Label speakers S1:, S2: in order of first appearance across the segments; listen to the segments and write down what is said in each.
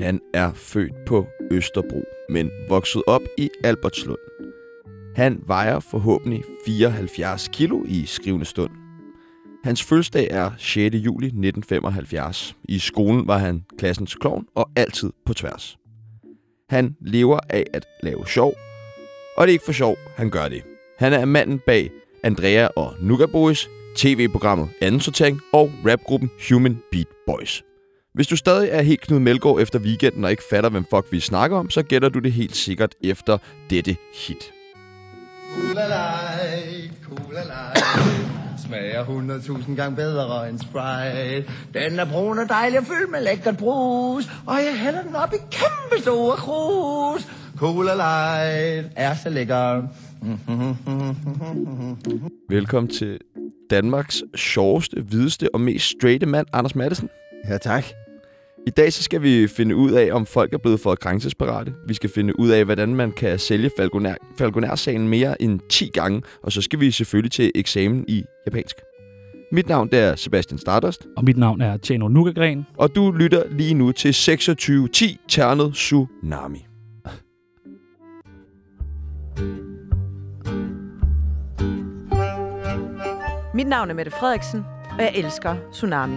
S1: Han er født på Østerbro, men vokset op i Albertslund. Han vejer forhåbentlig 74 kilo i skrivende stund. Hans fødselsdag er 6. juli 1975. I skolen var han klassens klovn og altid på tværs. Han lever af at lave sjov, og det er ikke for sjov, han gør det. Han er manden bag Andrea og Nuga Boys, tv-programmet Anden Sortering og rapgruppen Human Beat Boys. Hvis du stadig er helt Knud Melgaard efter weekenden og ikke fatter, hvem fuck vi snakker om, så gætter du det helt sikkert efter dette hit.
S2: Kulalej, kulalej. Smager 100.000 gange bedre end Sprite. Den er brun og dejlig og fyldt med lækkert brus. Og jeg hælder den op i kæmpe store krus. Kulalej er så lækker.
S1: Velkommen til Danmarks sjoveste, hvideste og mest straighte mand, Anders Madsen.
S3: Ja, tak.
S1: I dag så skal vi finde ud af, om folk er blevet for krænkelsesparate. Vi skal finde ud af, hvordan man kan sælge Falconer, Falconer-sagen mere end 10 gange. Og så skal vi selvfølgelig til eksamen i japansk. Mit navn det er Sebastian Stardust,
S4: Og mit navn er Tjano Nukagren.
S1: og du lytter lige nu til 2610 Ternet Tsunami.
S5: Mit navn er Mette Frederiksen, og jeg elsker Tsunami.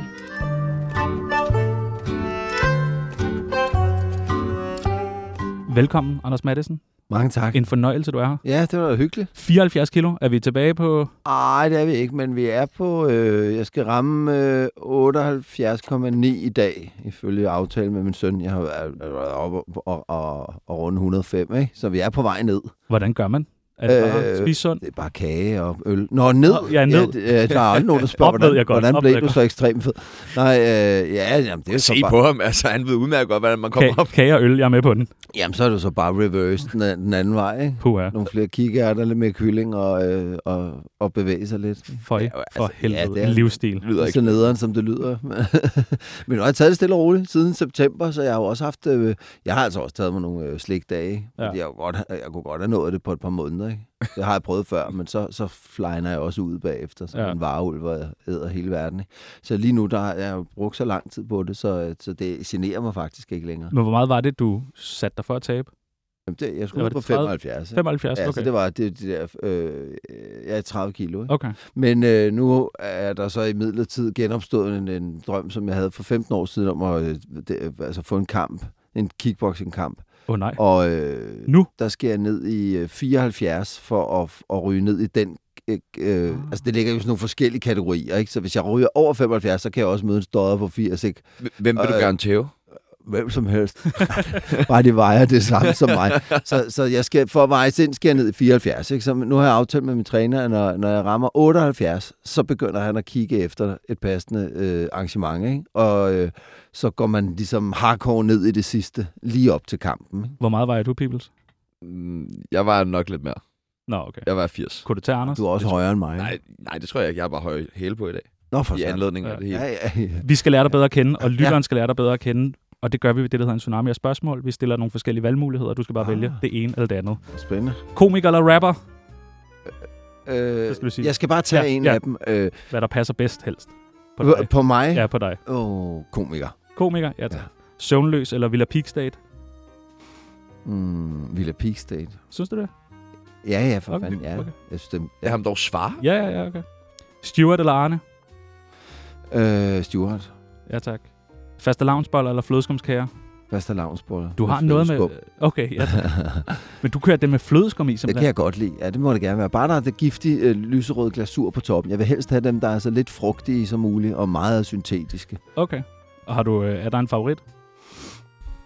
S4: Velkommen, Anders Madsen.
S3: Mange tak.
S4: En fornøjelse, du er her.
S3: Ja, det var hyggeligt.
S4: 74 kilo er vi tilbage på.
S3: Ej, det er vi ikke, men vi er på... Øh, jeg skal ramme øh, 78,9 i dag, ifølge aftale med min søn. Jeg har været været oppe og, og, og, og runde 105, ikke? Så vi er på vej ned.
S4: Hvordan gør man? Er det bare
S3: Øh,
S4: spise sundt?
S3: Det er bare kage og øl. Nå, ned.
S4: Ja, ned.
S3: Ja, der er aldrig nogen, der spørger, hvordan,
S4: godt,
S3: hvordan blev du så ekstremt fed? Nej, øh, ja, jamen, det er så
S1: Se
S3: bare,
S1: på ham, altså han ved udmærket godt, hvordan man kommer
S4: Ka-
S1: op.
S4: kage og øl, jeg er med på den.
S3: Jamen, så er det så bare reverse den, den anden vej, ikke?
S4: Puh, ja.
S3: Nogle flere kikærter, lidt mere kylling og, øh, og, og bevæge sig lidt.
S4: For,
S3: Ja,
S4: for
S3: altså,
S4: helvede.
S3: ja, det er-
S4: en livsstil.
S1: Det lyder
S3: så
S1: ikke.
S3: nederen, som det lyder. Men nu har jeg taget det stille og roligt siden september, så jeg har jo også haft... Øh, jeg har altså også taget mig nogle øh, slikdage.
S4: Ja.
S3: Ja. Jeg, kunne godt, have- jeg kunne godt have nået det på et par måneder, ikke? Det har jeg prøvet før, men så, så flyner jeg også ud bagefter, som
S4: Ja.
S3: ja. en vareulv, hvor jeg æder hele verden. Ikke? Så lige nu, der har jeg brugt så lang tid på det, så, så det generer mig faktisk ikke længere.
S4: Men hvor meget var det, du satte dig for at tabe?
S3: Jamen, det, jeg skulle ned på
S4: 30?
S3: 75. ikke?
S4: 75?
S3: Ja,
S4: Okay.
S3: så det var det, det der, øh, er 30 kilo. Ikke?
S4: Okay.
S3: Men øh, nu er der så i midlertid genopstået en, en drøm, som jeg havde for 15 år siden, om at øh, det, altså få en kamp, en kickboxing-kamp.
S4: Oh, nej.
S3: Og øh,
S4: Nu?
S3: der skal jeg ned i øh, 74 for at, at ryge ned i den... Øh, øh,
S4: Ah.
S3: altså, det ligger jo i sådan nogle forskellige kategorier, ikke? Så hvis jeg ryger over 75, så kan jeg også møde en stodder på 80, ikke?
S1: Hvem vil du
S3: Øh,
S1: gerne tæve?
S3: Hvem som helst. Bare de vejer det samme som mig. Så, så jeg skal, for at veje sind, skal jeg ned i 74. Ikke? Så nu har jeg aftalt med min træner, at når, når jeg rammer 78, så begynder han at kigge efter et passende øh, arrangement. Ikke? Og øh, så går man ligesom hardcore ned i det sidste, lige op til kampen. Ikke?
S4: Hvor meget vejer du, Peoples?
S1: Mm, Jeg var nok lidt mere.
S4: Nå, okay.
S1: Jeg var 80.
S4: Kunne du tage Anders?
S3: Du er også højere end mig.
S1: Nej, nej, det tror jeg ikke. Jeg har bare høje hæle på i dag.
S3: Nå, for
S1: I
S3: sådan.
S1: anledning af
S4: Ja.
S1: det hele.
S3: Ja, ja, ja.
S4: Vi skal lære dig bedre at kende, og lytteren skal lære dig bedre at kende. Og det gør vi ved det, der hedder en tsunami af spørgsmål. Vi stiller nogle forskellige valgmuligheder, du skal bare
S3: Ah.
S4: vælge det ene eller det andet.
S3: Spændende.
S4: Komiker eller rapper?
S3: Øh,
S4: Det skal du sige.
S3: Jeg skal bare tage
S4: Ja,
S3: en
S4: ja.
S3: af dem. Øh,
S4: Hvad der passer bedst helst? På dig.
S3: på mig?
S4: Ja, på dig.
S3: Åh, oh, komiker.
S4: Komiker? Ja, tak.
S3: Ja.
S4: Søvnløs eller Villa Peak State?
S3: Mm, Villa Peak State.
S4: Synes du det?
S3: Ja, ja, for
S4: Okay,
S3: fanden. Ja.
S4: okay.
S3: Jeg synes, det,
S1: Jeg har ham dog svare.
S4: Ja, ja, ja, okay. Stuart eller Arne?
S3: Øh, Stuart.
S4: Ja, tak. Faste lavnsboller eller flødeskumskager?
S3: Faste lavnsboller.
S4: Du har noget med... Okay, ja. Men du kører det med flødeskum i,
S3: Det
S4: simpelthen?
S3: kan jeg godt lide. Ja, det må det gerne være. Bare der er det giftige øh, lyserøde glasur på toppen. Jeg vil helst have dem, der er så lidt frugtige som muligt og meget syntetiske.
S4: Okay. Og har du, øh, er der en favorit?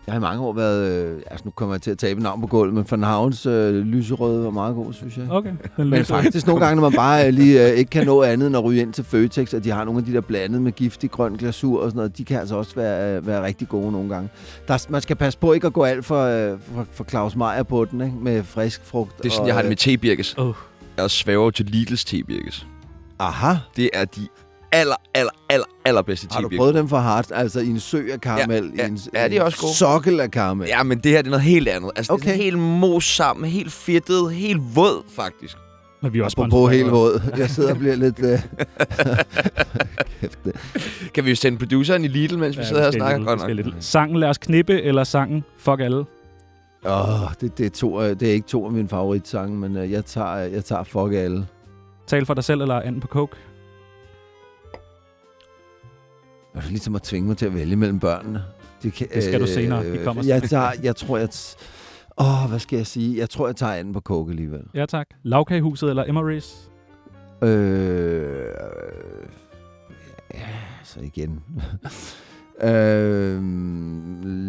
S3: Jeg har i mange år været... Øh, altså, nu kommer jeg til at tabe navn på gulvet, men Van Havns øh, lyserøde var meget god, synes jeg.
S4: Okay. Den
S3: Men faktisk nogle gange, når man bare øh, lige øh, ikke kan nå andet end at ryge ind til Føtex, og de har nogle af de der blandet med giftig grøn glasur og sådan noget, de kan altså også være, øh, være rigtig gode nogle gange. Der, er- man skal passe på ikke at gå alt for, øh, for, for Claus Meier på den, ikke? med frisk frugt.
S1: Det er sådan,
S3: og,
S1: jeg har det
S3: øh,
S1: med tebirkes.
S4: Åh.
S1: Jeg svæver til Lidls tebirkes.
S3: Aha.
S1: Det er de aller, aller, aller, allerbedste
S3: Har du prøvet dem for hard? Altså i en sø af karamel?
S1: Ja, ja.
S3: i en,
S1: Ja, de er også gode.
S3: sokkel af karamel?
S1: Ja, men det her det er noget helt andet. Altså, okay. det er helt mos sammen, helt fedtet, helt våd, faktisk.
S4: Men vi er også sponsoreret.
S3: helt våd. Jeg sidder og bliver lidt... Uh... Kæft, det.
S1: Kan vi jo sende produceren i Lidl, mens vi sidder her og snakker? Godt nok.
S4: Lidt. Sangen Lad os knippe, eller sangen Fuck alle.
S3: Åh, oh, det, det, er to, det er ikke to af mine favoritsange, men uh, jeg, tager, jeg tager fuck alle.
S4: Tal for dig selv, eller anden på coke.
S3: Det er ligesom at tvinge mig til at vælge mellem børnene. Det, kan,
S4: Det skal du senere. Vi kommer
S3: jeg, tager, jeg tror, jeg... t- Åh, oh, hvad skal jeg sige? Jeg tror, jeg tager anden på coke alligevel.
S4: Ja, tak. Lavkagehuset eller Emery's?
S3: Øh, ja, så igen. øh,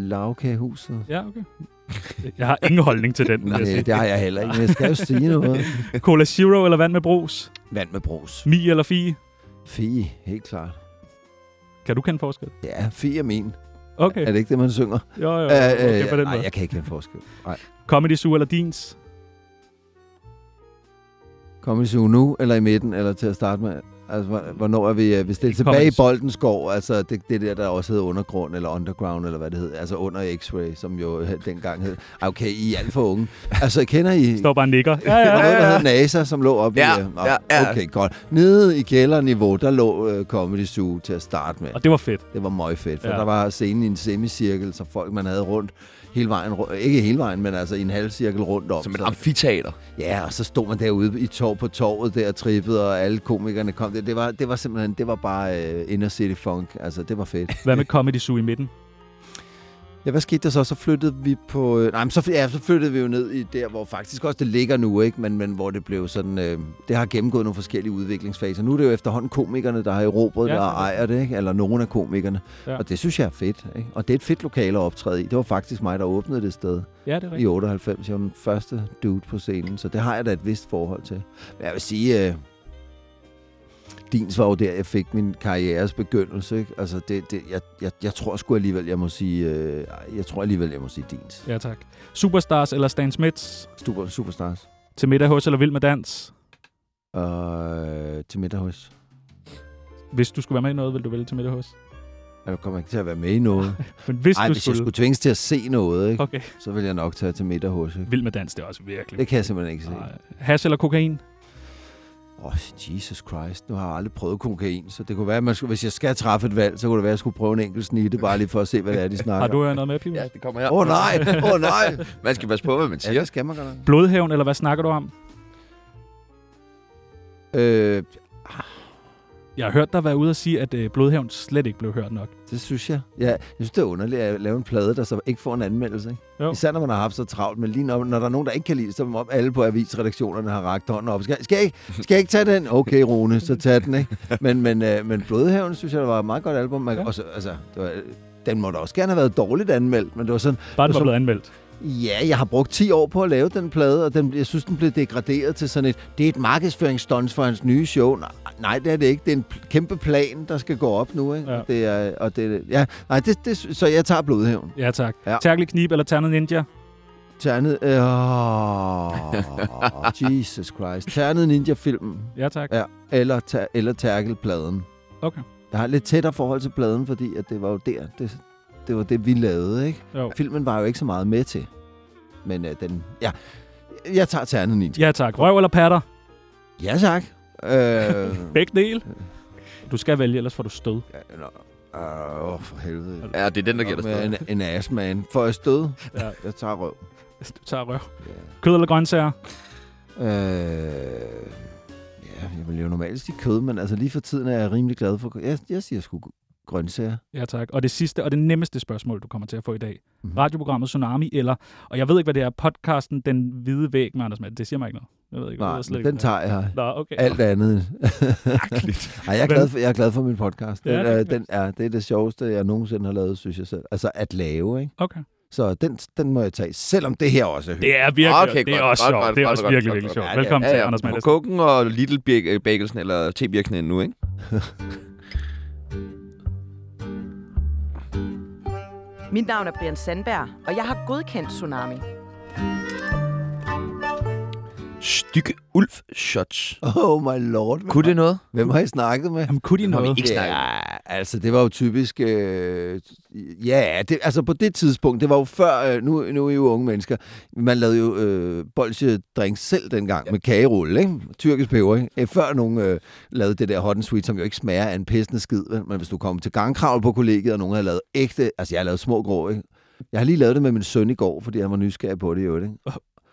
S3: lavkagehuset.
S4: Ja, okay. Jeg har ingen holdning til den.
S3: Nej, det har jeg heller ikke, men jeg skal jo sige noget.
S4: Cola Zero eller vand med brus?
S3: Vand med brus.
S4: Mi eller Fie?
S3: Fie, helt klart.
S4: Kan du kende forskel?
S3: Ja, Fie er min.
S4: Okay.
S3: Er det ikke det, man synger?
S4: Jo, jo,
S3: Øh,
S4: okay,
S3: øh,
S4: på den
S3: nej,
S4: måde.
S3: jeg kan ikke kende forskel. Nej.
S4: Comedy Zoo eller Dins?
S3: Comedy Zoo nu, eller i midten, eller til at starte med? Altså, hvor- hvornår er vi... øh, Hvis det er tilbage i. Boldens Skov, altså det, det der, der også hedder undergrund, eller underground, eller hvad det hedder, altså under X-Ray, som jo øh, dengang hed. Ah, Okay, I er alt for unge. Altså, kender I...
S4: Står bare og nikker. Ja,
S3: Der
S4: ja,
S3: var noget, der
S4: ja,
S3: hed
S4: ja.
S3: NASA, som lå oppe
S1: Ja,
S3: i... øh, nå,
S1: ja, ja.
S3: Okay, godt. Nede i kælderniveau, der lå uh, Comedy Zoo til at starte med.
S4: Og det var fedt.
S3: Det var meget fedt, for
S4: Ja.
S3: ja. der var scenen i en semicirkel, så folk, man havde rundt hele vejen, ikke hele vejen, men altså i en halv cirkel rundt om.
S1: Som et
S3: så,
S1: amfiteater.
S3: ja, og så stod man derude i tog på torvet der og trippede, og alle komikerne kom der. Det var, det var simpelthen, det var bare uh, inner city funk. Altså, det var fedt.
S4: Hvad med Comedy Zoo i midten?
S3: Ja, hvad skete der så? Så flyttede vi på... Øh, nej, men så, ja, så flyttede vi jo ned i der, hvor faktisk også det ligger nu, ikke? Men, men hvor det blev sådan... Øh, det har gennemgået nogle forskellige udviklingsfaser. Nu er det jo efterhånden komikerne, der har erobret
S4: Ja,
S3: der
S4: er
S3: ejer det, ikke? Eller nogle af komikerne.
S4: Ja.
S3: Og det synes jeg er fedt, ikke? Og det er et fedt lokale at optræde i. Det var faktisk mig, der åbnede det sted
S4: Ja, det er
S3: i
S4: rigtigt.
S3: 98. Jeg var den første dude på scenen, så det har jeg da et vist forhold til. Men jeg vil sige... Øh, Dins var jo der, jeg fik min karrieres begyndelse. Ikke? Altså det, det, jeg, jeg, jeg tror sgu alligevel, jeg må sige... Øh, jeg tror alligevel, jeg må sige Dins.
S4: Ja, tak. Superstars eller Stan Smiths?
S3: Super, superstars.
S4: Til middag hos eller Vild med Dans?
S3: Øh, til middag hos.
S4: Hvis du skulle være med i noget, vil du vælge til middag hos?
S3: Jeg kommer ikke til at være med i noget.
S4: Men hvis
S3: Nej,
S4: du
S3: hvis jeg
S4: skulle...
S3: skulle tvinges til at se noget, ikke?
S4: Okay.
S3: så vil jeg nok tage til middag hos. Ikke?
S4: Vild med Dans, det er også virkelig...
S3: Det kan jeg simpelthen ikke se.
S4: Hash eller kokain?
S3: Åh, oh, Jesus Christ. Nu har jeg aldrig prøvet kokain, så det kunne være, at man skulle, hvis jeg skal træffe et valg, så kunne det være, at jeg skulle prøve en enkelt snitte, bare lige for at se, hvad det er, de snakker
S4: Har du øh, noget med, Pibus?
S1: Ja, det kommer her.
S3: Åh oh, nej, åh oh, nej.
S1: Man skal passe på, hvad man
S3: Ja,
S1: siger.
S3: det skal man godt.
S4: Blodhævn, eller hvad snakker du om?
S3: Øh,
S4: Jeg har hørt dig være ude og sige, at øh, Blodhævn slet ikke blev hørt nok.
S3: det synes jeg. Ja, jeg synes, det er underligt at lave en plade, der så ikke får en anmeldelse. Ikke?
S4: Jo.
S3: Især når man har haft så travlt, men lige når, når der er nogen, der ikke kan lide det, så er om alle på avisredaktionerne har rakt hånden op. Skal, skal, jeg, ikke, skal jeg ikke tage den? Okay, Rune, så tag den. Ikke? Men, men, øh, men Blodhaven, synes jeg, det var et meget godt album. Man,
S4: Ja.
S3: også, altså, det var, den må da også gerne have været dårligt anmeldt, men det var sådan,
S4: Bare det var
S3: så-
S4: blevet anmeldt.
S3: Ja, jeg har brugt 10 år på at lave den plade, og den, jeg synes, den blev degraderet til sådan et... Det er et markedsføringsstunts for hans nye show. Nej, nej, det er det ikke. Det er en kæmpe plan, der skal gå op nu. Ikke?
S4: Ja.
S3: Det er, og det, ja, nej, det, det, så jeg tager blodhævn.
S4: Ja, tak. Ja. Tærkelig knib eller ternet ninja?
S3: Ternet... Øh, Jesus Christ. Ternet Ninja-filmen.
S4: Ja, tak.
S3: Ja, eller, ter, eller Terkel-pladen.
S4: Okay.
S3: Jeg har lidt tættere forhold til pladen, fordi at det var jo der, det, det var det, vi lavede, ikke?
S4: Jo.
S3: Filmen var jo ikke så meget med til. Men øh, den... Ja, jeg tager Ternet Ninja.
S4: Ja, tak. Røv eller patter?
S3: Ja, tak. Øh,
S4: Begge dele. Du skal vælge, ellers får du stød.
S3: ja, nå, Åh, oh, for helvede.
S1: Ja, det er den, der giver dig stød.
S3: en, en ass, man. Får jeg stød?
S4: Ja.
S3: Jeg tager røv.
S4: Du tager røv.
S3: Ja.
S4: Kød eller grøntsager?
S3: Øh, ja, jeg vil jo normalt sige kød, men altså lige for tiden er jeg rimelig glad for... Jeg, jeg siger sgu grøntsager.
S4: Ja, tak. Og det sidste og det nemmeste spørgsmål, du kommer til at få i dag.
S3: Mhm.
S4: Radioprogrammet Tsunami, eller... Og jeg ved ikke, hvad det er. Podcasten Den Hvide Væg med Anders Madsen. Det siger mig ikke noget. Jeg ved ikke, jeg
S3: Nej,
S4: ved slet
S3: men
S4: ikke,
S3: den tager jeg.
S4: Nå, okay.
S3: Alt andet. Ej, jeg, er glad for, jeg er glad for min podcast. Den,
S4: Ja,
S3: ja,
S4: det er
S3: den, er, det er det sjoveste, jeg nogensinde har lavet, synes jeg selv. Altså at lave, ikke?
S4: Okay.
S3: Så den, den må jeg tage, selvom det her også er hyggeligt.
S4: Det er virkelig,
S1: Okay,
S4: det er
S1: godt,
S4: også sjovt. det er også virkelig, virkelig sjovt.
S3: Ja,
S4: Velkommen
S1: Ja,
S4: til,
S1: ja,
S4: Anders
S1: på
S4: Madsen.
S1: kokken og Little Bag- Bagelsen, eller T-Birkenen nu, ikke?
S5: Mit navn er Brian Sandberg, og jeg har godkendt Tsunami
S1: stykke ulv shots.
S3: Oh my lord.
S1: Kunne det noget?
S3: Hvem har I snakket med?
S4: Jamen, kunne de
S1: Har vi
S4: noget?
S1: ikke snakket
S3: Ja, altså det var jo typisk... Øh, ja, det, altså på det tidspunkt, det var jo før... Øh, nu, nu er I jo unge mennesker. Man lavede jo øh, bolsje drinks selv dengang ja. med kagerulle, ikke? Tyrkisk peber, ikke? Øh, Før nogen øh, lavede det der hot and sweet, som jo ikke smager af en pissende skid. Men hvis du kommer til gangkravl på kollegiet, og nogen har lavet ægte... Altså jeg har lavet små grå, ikke? Jeg har lige lavet det med min søn i går, fordi han var nysgerrig på det jo, ikke?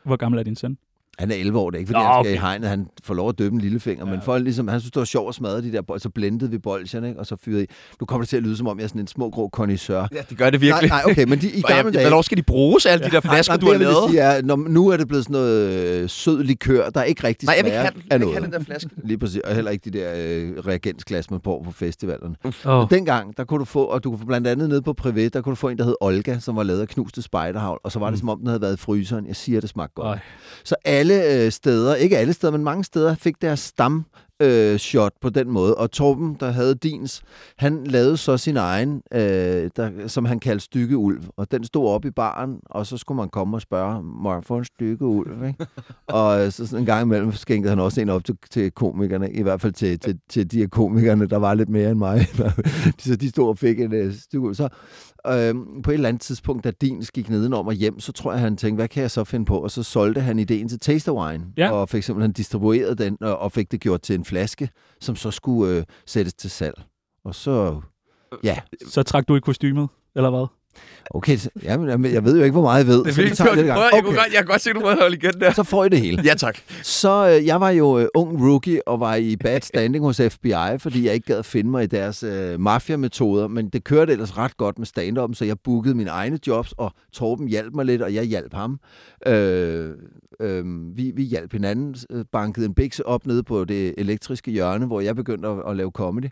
S4: Hvor gammel er din søn?
S3: Han er 11 år, det er ikke fordi,
S4: Nå,
S3: han skal
S4: okay.
S3: i hegnet, han får lov at døbe en lillefinger, ja. men for ligesom, han synes, det var sjovt at smadre de der bold, så blendede vi bolsjerne, ikke? og så fyrede i. Nu kommer det til at lyde, som om jeg er sådan en små grå connoisseur.
S1: Ja, det gør det virkelig.
S3: Nej, nej, okay, men de, i
S1: Og
S3: gamle dage...
S1: Hvornår skal de bruges, alle de der flasker,
S3: nej,
S1: du har
S3: det,
S1: lavet?
S3: Sige, er, når, nu er det blevet sådan noget øh, sød likør, der ikke rigtig
S1: Nej, jeg vil ikke have den. Jeg vil ikke have den der flaske.
S3: Lige præcis, og heller ikke de der øh, reagensglas, man får på festivalerne.
S4: Oh.
S3: Men dengang, der kunne du få, og du kunne få blandt andet nede på Privé, der kunne du få en, der hed Olga, som var lavet af knuste spejderhavl, og så var det,
S4: Mm.
S3: som om den havde været i fryseren. Jeg siger, det smagte godt.
S4: Øj.
S3: Så alle øh, steder, ikke alle steder, men mange steder, fik deres stam øh, shot på den måde. Og Torben, der havde dins, han lavede så sin egen, øh, der, som han kaldte stykke ulv. Og den stod op i baren, og så skulle man komme og spørge, må jeg få en stykke ulv? Ikke? og øh, så sådan en gang imellem skænkede han også en op til, til komikerne, i hvert fald til, til, til de her komikerne, der var lidt mere end mig. så de stod og fik en øh, stykke ulv. Så øh, på et eller andet tidspunkt, da din gik nedenom og hjem, så tror jeg, han tænkte, hvad kan jeg så finde på? Og så solgte han ideen til Taster Wine,
S4: Ja.
S3: og fik simpelthen distribueret den, og, og fik det gjort til en flaske, som så skulle øh, sættes til salg. Og så, ja,
S4: Så trak du i kostymet, eller hvad?
S3: Okay, så, jamen, jeg ved jo ikke, hvor meget jeg ved. så vi tager lidt i gang.
S1: jeg, godt, jeg kan godt se, du må holde igen der.
S3: Så får I det hele.
S1: Ja, tak.
S3: Så øh, jeg var jo øh, ung rookie og var i bad standing hos FBI, fordi jeg ikke gad at finde mig i deres øh, mafia-metoder, men det kørte ellers ret godt med stand så jeg bookede mine egne jobs, og Torben hjalp mig lidt, og jeg hjalp ham. Øh, øh, vi, vi hjalp hinanden, øh, bankede en bikse op nede på det elektriske hjørne, hvor jeg begyndte at, at lave comedy.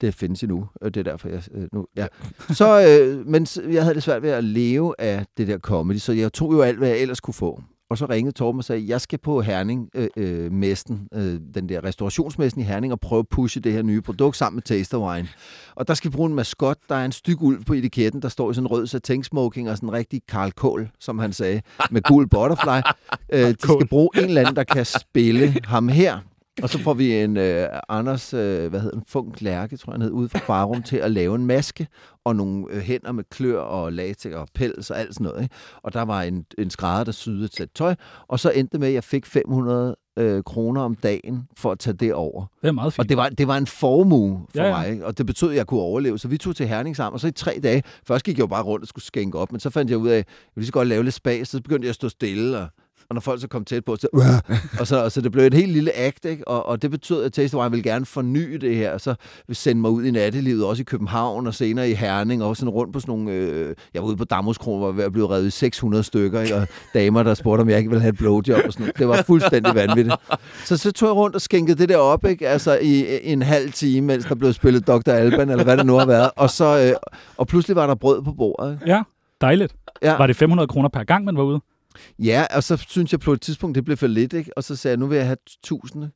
S3: Det findes endnu, og det er derfor, jeg øh, nu... Ja. Så, øh, men jeg havde det svært ved at leve af det der comedy, så jeg tog jo alt, hvad jeg ellers kunne få. Og så ringede Torben og sagde, jeg skal på Herning øh, øh, mesten, øh, den der restaurationsmesten i Herning, og prøve at pushe det her nye produkt sammen med Taster Wine. Og der skal bruge en maskot, der er en styk ulv på etiketten, der står i sådan en rød satin-smoking og sådan en rigtig Karl Kohl, som han sagde, med gul butterfly. øh, de skal bruge en eller anden, der kan spille ham her. Og så får vi en øh, Anders, øh, hvad hedder den, Funk Lærke, tror jeg han hed, ude fra Farum til at lave en maske og nogle øh, hænder med klør og latex og pels og alt sådan noget. Ikke? Og der var en, en skrædder, der syede et sæt tøj, og så endte med, at jeg fik 500 øh, kroner om dagen for at tage det over.
S4: Det er meget fint.
S3: Og det var, det var en formue for
S4: Ja,
S3: ja, mig, ikke? og det betød, at jeg kunne overleve. Så vi tog til Herning sammen, og så i tre dage, først gik jeg jo bare rundt og skulle skænke op, men så fandt jeg ud af, at jeg ville så godt lave lidt spas, så begyndte jeg at stå stille, og, og når folk så kom tæt på, så, og så, og så det blev et helt lille act, ikke? Og, og det betød, at Taste Wine ville gerne forny det her, og så ville sende mig ud i nattelivet, også i København, og senere i Herning, og sådan rundt på sådan nogle, øh, jeg var ude på Damhuskron, hvor jeg blive revet i 600 stykker, ikke? og damer, der spurgte, om jeg ikke ville have et blowjob og sådan noget. Det var fuldstændig vanvittigt. Så så tog jeg rundt og skænkede det der op, ikke? Altså i, i en halv time, mens der blev spillet Dr. Alban, eller hvad det nu har været. Og, så, øh, og pludselig var der brød på bordet. Ikke?
S4: Ja, dejligt.
S3: Ja.
S4: Var det 500 kroner per gang, man var ude?
S3: Ja, og så synes jeg på et tidspunkt, det blev for lidt, ikke? Og så sagde jeg, nu vil jeg have tusinde.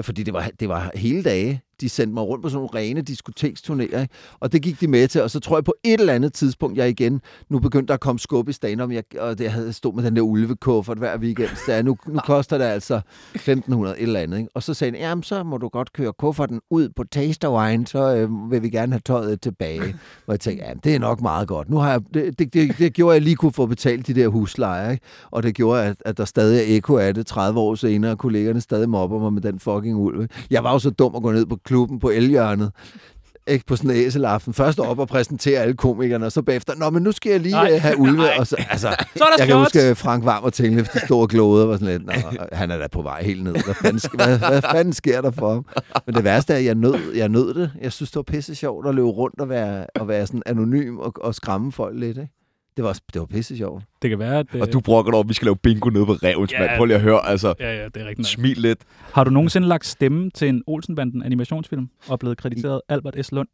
S3: Fordi det var, det var hele dage. De sendte mig rundt på sådan nogle rene diskoteksturnéer, ikke? og det gik de med til. Og så tror jeg på et eller andet tidspunkt, jeg igen, nu begyndte der at komme skub i stand jeg, og det, jeg havde stået med den der ulvekuffert hver weekend. Så jeg, nu, nu koster det altså 1500 et eller andet. Ikke? Og så sagde han, jamen så må du godt køre kufferten ud på Taster Wine, så øh, vil vi gerne have tøjet tilbage. Og jeg tænkte, ja, det er nok meget godt. Nu har jeg, det, det, det, det gjorde, at jeg lige kunne få betalt de der huslejer, ikke? og det gjorde, at, at der stadig er ekko af det 30 år senere, og kollegerne stadig mobber mig med den fucking ulv. ikke? Jeg var jo så dum at gå ned på klubben på Elhjørnet, ikke på sådan en æselaften. Først op og præsentere alle komikerne, og så bagefter, nå, men nu skal jeg lige
S4: Nej.
S3: øh, have ulve. Og så, altså,
S4: Så er der
S3: jeg kan
S4: shots!
S3: huske, at Frank Varm og Tingle, de glodede og var sådan lidt, nå, han er da på vej helt ned. Hvad fanden, hvad, hvad fanden sker der for ham? Men det værste er, at jeg nød, jeg nød det. Jeg synes, det var pisse sjovt at løbe rundt og være, og være sådan anonym og, og skræmme folk lidt. Ikke? Det var, det var pisse sjovt.
S4: Det kan være, at... øh,
S1: Og du brokker dig over, at vi skal lave bingo nede på Revens,
S4: Ja.
S1: mand. Prøv lige at høre, altså.
S4: Ja, ja, det er rigtigt.
S1: Smil lidt.
S4: Har du nogensinde lagt stemme til en Olsenbanden animationsfilm og blevet krediteret Albert S. Lund?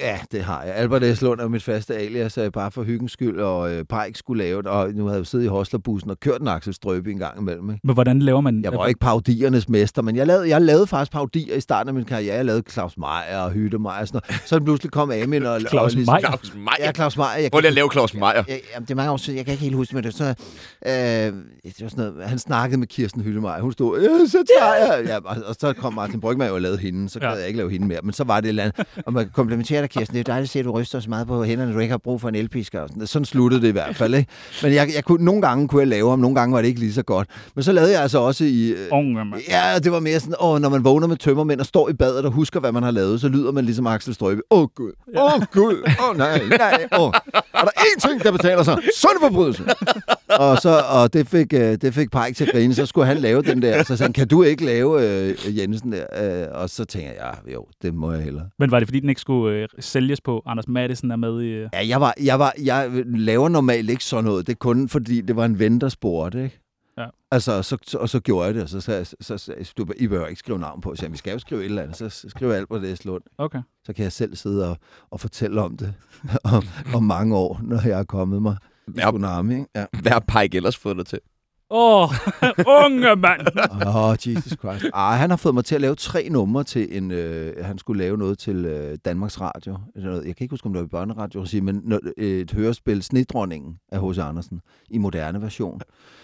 S3: Ja, det har jeg. Albert S. Lund er mit faste alias, bare for hyggens skyld, og øh, Pike skulle lave det, og nu havde jeg siddet i hostlerbussen og kørt en Axel Strøbe en gang imellem. Ikke?
S4: Men hvordan laver man...
S3: Jeg var ikke parodiernes mester, men jeg lavede, jeg lavede faktisk parodier i starten af min karriere. Jeg lavede Claus Meier og Hyttemeier og sådan noget. Så pludselig kom Amin og...
S4: Claus
S3: og ligesom-
S4: Meier?
S1: Claus Meier.
S3: Ja, Claus Meier. Jeg
S1: Prøv lige at lave Claus Meier.
S3: Ja, jamen, det er mange år siden, jeg kan ikke helt huske, men det var sådan, øh, det var sådan noget, han snakkede med Kirsten Hyttemeier, hun stod, øh, så tager jeg, ja, og, og, så kom Martin Brygman og lavede hende, så gad
S4: Ja.
S3: jeg ikke lave hende mere, men så var det et eller andet, og man komplimenterer dig, Kirsten, det er dejligt at se, at du ryster så meget på hænderne, du ikke har brug for en elpisker, og sådan, sådan sluttede det i hvert fald, ikke? Men jeg, jeg kunne, nogle gange kunne jeg lave ham, nogle gange var det ikke lige så godt, men så lavede jeg altså også i, øh,
S4: Unge.
S3: Ja, det var mere sådan, åh, når man vågner med tømmermænd og står i badet og husker, hvad man har lavet, så lyder man ligesom Axel Strøbe. Åh, oh, gud. Åh, oh, gud. Åh, oh, nej, nej. Oh. Er der én ting, der betaler sig, så det forbrydelse. og så, og det fik, øh, det fik Pike til at grine. Så skulle han lave den der. Så sagde han, kan du ikke lave øh, Jensen der? Øh, og så tænkte jeg, ja, jo, det må jeg hellere.
S4: Men var det, fordi den ikke skulle øh, sælges på? Anders Madsen er med i... Øh...
S3: Ja, jeg, var, jeg, var, jeg laver normalt ikke sådan noget. Det er kun fordi, det var en ven, der spurgte, ikke?
S4: Ja.
S3: Altså, så, så, og så gjorde jeg det, og så sagde jeg, så, så, så, du, I behøver ikke skrive navn på, så jeg, vi skal jo skrive et eller andet, så skriver jeg alt på det Lund.
S4: Okay.
S3: Så kan jeg selv sidde og, og fortælle om det om, om mange år, når jeg er kommet mig.
S1: Hvad har Pike ellers fået dig til?
S4: Åh, oh, unge mand!
S3: Åh, oh, Jesus Christ. Ah, han har fået mig til at lave tre numre til en... Øh, han skulle lave noget til øh, Danmarks Radio. Eller noget. Jeg kan ikke huske, om det var i børneradio, men et hørespil, Snedronningen af H.C. Andersen, i moderne version,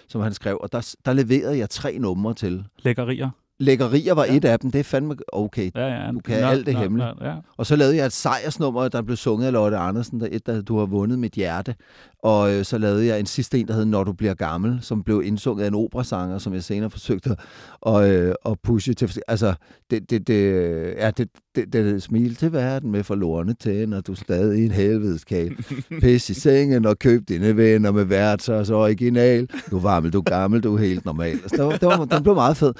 S3: som han skrev. Og der, der leverede jeg tre numre til.
S4: Lækkerier.
S3: Lækkerier var ja. et af dem. Det er fandme okay.
S4: Ja, ja.
S3: Du kan alt det hemmelige.
S4: Ja.
S3: Og så lavede jeg et sejrsnummer, der blev sunget af Lotte Andersen, der et, der du har vundet mit hjerte. Og øh, så lavede jeg en sidste en, der hed Når du bliver gammel, som blev indsunget af en operasanger, som jeg senere forsøgte at, øh, at pushe til. Altså, det, det, det, ja, det, det, det smil til verden med forlorene til, når du stadig er en helvedeskal. Pis i sengen og køb dine venner med værtser, så original. Du varmel, du gammel, du er helt normal. Altså, det var, det var, den blev meget fed.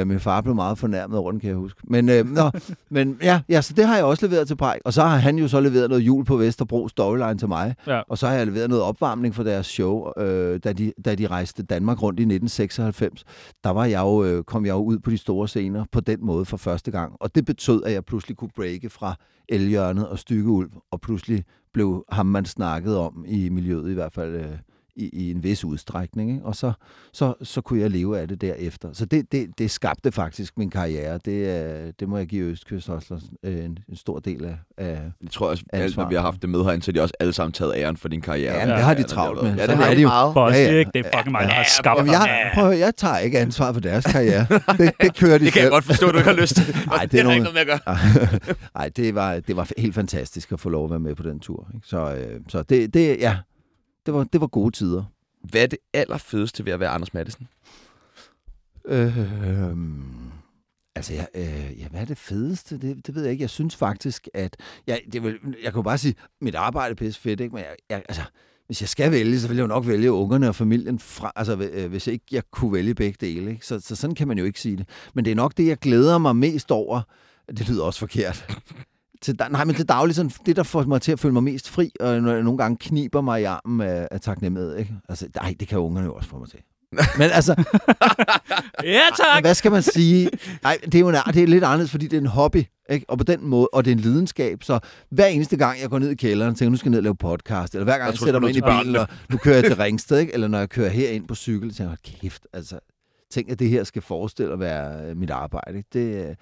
S3: Øh, min far blev meget fornærmet over den, kan jeg huske. Men, øh, nå, men ja, ja, så det har jeg også leveret til Pike. Og så har han jo så leveret noget jul på Vesterbro storyline til mig.
S4: Ja.
S3: Og så har jeg leveret noget opvarmning for deres show, øh, da, de, da de rejste Danmark rundt i 1996. Der var jeg jo, øh, kom jeg jo ud på de store scener på den måde for første gang. Og det betød, at jeg pludselig kunne breake fra Elhjørnet og Stykke Ulv, og pludselig blev ham, man snakkede om i miljøet i hvert fald... Øh, i, i en vis udstrækning, ikke? og så, så, så kunne jeg leve af det derefter. Så det, det, det skabte faktisk min karriere. Det, øh, det må jeg give Østkyst også øh, en, en stor del af. af
S1: Jeg tror også, at
S3: Ansvar.
S1: når vi har haft det med herinde, så har de også alle sammen taget æren for din karriere.
S3: ja, men det har de
S1: Ja,
S3: travlt
S1: det
S3: med.
S1: Ja, det har
S3: er
S1: de
S3: jo.
S1: meget.
S4: Boss,
S3: Ja, ja.
S4: ikke? Det er fucking mig, der har skabt
S3: Jamen, jeg, prøv, at høre, jeg tager ikke ansvar for deres karriere. Det, det kører de
S1: Det kan jeg
S3: selv.
S1: godt forstå, at du ikke har lyst til.
S3: Ej, det
S1: det
S3: er
S1: har ikke
S3: nogle-
S1: noget med at gøre.
S3: Nej, det var, det var helt fantastisk at få lov at være med på den tur. Ikke? Så, øh, så det, det, ja, det var, det var gode tider.
S1: Hvad er det allerfedeste ved at være Anders Madsen?
S3: Øh, altså, ja, øh, ja, hvad er det fedeste? Det, det ved jeg ikke. Jeg synes faktisk, at... Ja, det vil, jeg jo bare sige, mit arbejde er pisse fedt, ikke? Men jeg, jeg, altså, hvis jeg skal vælge, så vil jeg jo nok vælge ungerne og familien fra, altså, øh, hvis jeg ikke jeg kunne vælge begge dele. Ikke? Så, så sådan kan man jo ikke sige det. Men det er nok det, jeg glæder mig mest over. Det lyder også forkert. Til, da- nej, men det daglige, sådan, det der får mig til at føle mig mest fri, og når jeg nogle gange kniber mig i armen af, af taknemmelighed. Ikke? Altså, nej, det kan ungerne jo også få mig til. Men altså,
S4: Ja, tak!
S3: hvad skal man sige? Nej, det er jo en, det er lidt anderledes, fordi det er en hobby, ikke? og på den måde, og det er en lidenskab, så hver eneste gang, jeg går ned i kælderen tænker, nu skal jeg ned og lave podcast, eller hver gang jeg,
S1: tror,
S3: sætter mig ind i
S1: til
S3: bilen, og nu kører jeg til Ringsted, ikke? eller når jeg kører herind på cykel, tænker jeg, "Hold kæft, altså, tænk, at det her skal forestille at være øh, mit arbejde. Ikke? Det, øh,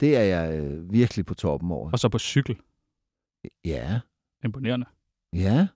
S3: det er jeg øh, virkelig på toppen over.
S4: Og så på cykel.
S3: Ja,
S4: Imponerende.
S3: ja,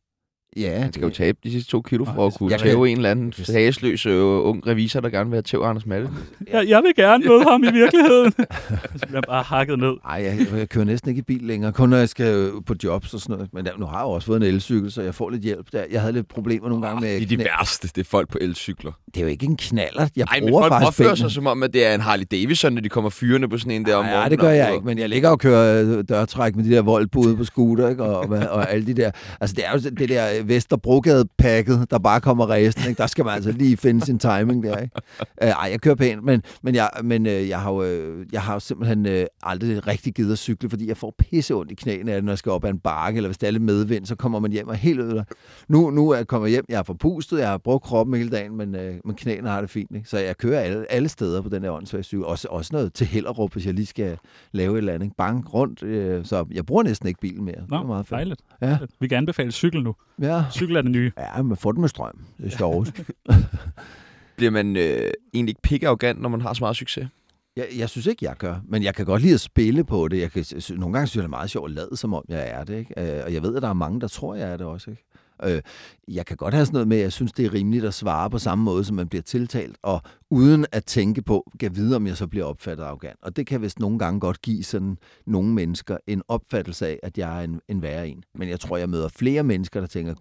S3: ja.
S1: Han skal jo tabe de sidste to kilo for
S4: Ej,
S1: at kunne
S3: jeg kan-
S1: tæve en eller anden sagesløs øh, ung revisor, der gerne vil have tæv Anders Madsen.
S4: Jeg, jeg vil gerne møde ham i virkeligheden. så bliver bare hakket ned.
S3: Ej, jeg, jeg kører næsten ikke i bil længere, kun når jeg skal øh, på jobs og sådan noget. Men der, nu har jeg jo også fået en elcykel, så jeg får lidt hjælp der. Jeg havde lidt problemer nogle gange med...
S1: Det er de
S3: knæ-
S1: værste, det er folk på elcykler.
S3: Det er jo ikke en knaller. Jeg
S1: Nej, men folk opfører sig som om, at det er en Harley Davidson, når de kommer fyrende på sådan en der om
S3: Nej,
S1: morgenen.
S3: det gør
S1: og-
S3: jeg ikke, men jeg ligger og kører øh, dørtræk med de der voldbude på scooter, ikke? Og, og, og alle de der... Altså, det er jo det der Vesterbrogade-pakket, der bare kommer ræsen, ikke? Der skal man altså lige finde sin timing der, ikke? Uh, ej, jeg kører pænt, men, men, jeg, men uh, jeg, har jo, øh, jeg har jo simpelthen uh, aldrig rigtig givet at cykle, fordi jeg får pisse ondt i knæene, af det, når jeg skal op ad en bakke, eller hvis det er lidt medvind, så kommer man hjem og helt ødelagt. Nu, nu er jeg kommet hjem, jeg er forpustet, jeg har brugt kroppen hele dagen, men, uh, men knæene har det fint. Ikke? Så jeg kører alle, alle steder på den her åndssvage cykel. Også, også noget til Hellerup, hvis jeg lige skal lave et eller andet. Bank rundt. Øh, så jeg bruger næsten ikke bilen mere. det
S4: Nå,
S3: er meget fedt.
S4: dejligt.
S3: Ja.
S4: Vi kan anbefale cykel nu.
S3: Ja.
S4: Cykel er det nye.
S3: ja, men få den med strøm. Det er sjovest.
S1: Bliver man øh, egentlig ikke pikke arrogant, når man har så meget succes?
S3: Jeg, jeg synes ikke, jeg gør, men jeg kan godt lide at spille på det. Jeg kan, nogle gange synes jeg, det er meget sjovt at lade, som om jeg er det. Ikke? Øh, og jeg ved, at der er mange, der tror, jeg er det også. Ikke? Øh, jeg kan godt have sådan noget med, at jeg synes, det er rimeligt at svare på samme måde, som man bliver tiltalt, og uden at tænke på, kan vide, om jeg så bliver opfattet arrogant. Og det kan vist nogle gange godt give sådan nogle mennesker en opfattelse af, at jeg er en, en værre en. Men jeg tror, jeg møder flere mennesker, der tænker,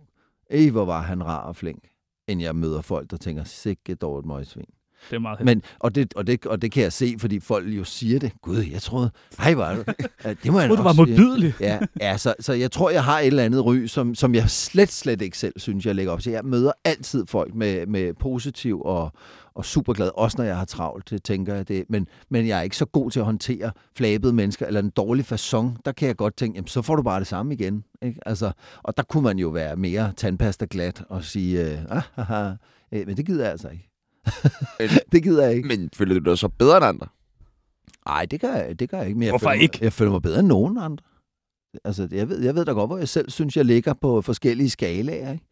S3: Ej, hvor var han rar og flink, end jeg møder folk, der tænker, sikke dårligt møgsvin.
S4: Det er meget Men,
S3: Men, og, det, og, det, og det kan jeg se, fordi folk jo siger det. Gud, jeg troede, hej, var du. Ja, Det må jeg
S4: du
S3: nok
S4: var modbydelig.
S3: Ja, ja så, så jeg tror, jeg har et eller andet ry, som, som jeg slet, slet ikke selv synes, jeg lægger op til. Jeg møder altid folk med, med positiv og, og superglad, også når jeg har travlt, det tænker jeg det. Men, men jeg er ikke så god til at håndtere flabede mennesker, eller en dårlig façon. Der kan jeg godt tænke, jamen, så får du bare det samme igen. Ikke? Altså, og der kunne man jo være mere tandpasta glat og sige, øh, ah, haha, øh, men det gider jeg altså ikke. det gider jeg ikke.
S1: Men føler du dig så bedre end andre?
S3: Nej, det gør jeg, det gør jeg ikke. Men jeg
S4: Hvorfor
S3: føler, mig-
S4: ikke?
S3: Jeg føler mig bedre end nogen andre. Altså, jeg ved, jeg ved da godt, hvor jeg selv synes, jeg ligger på forskellige skalaer. Ikke?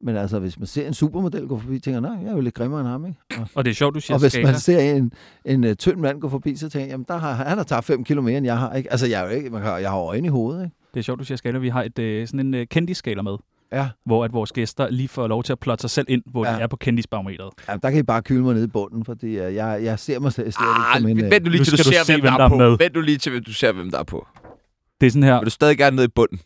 S3: Men altså, hvis man ser en supermodel gå forbi, tænker jeg, nej, jeg er jo lidt grimmere end ham. Ikke? Og,
S4: Og det er sjovt, du siger
S3: og hvis
S4: skala.
S3: man ser en, en uh, tynd mand gå forbi, så tænker jeg, jamen, der har, han har taget 5 kilo mere, end jeg har. Ikke? Altså, jeg, er jo ikke, man kan, jeg har øjne i hovedet. Ikke?
S4: Det er sjovt, du siger skala. Vi har et, øh, sådan en øh, kendisskala med,
S3: Ja.
S4: hvor at vores gæster lige får lov til at plotte sig selv ind, hvor ja.
S3: Ja.
S4: de er på kendisbarometeret.
S3: Jamen, der kan I bare kylde mig ned i bunden, fordi uh, jeg, jeg ser mig selv slet
S1: Ah,
S3: ikke som en...
S1: Vent nu lige
S4: Nu
S1: til, du
S4: du
S1: ser,
S4: se,
S1: hvem
S4: hvem
S1: der
S4: der
S1: er på.
S4: med.
S1: Vent nu lige til, du ser, hvem der er på.
S4: Det er sådan her,
S1: Vil du stadig gerne ned i bunden?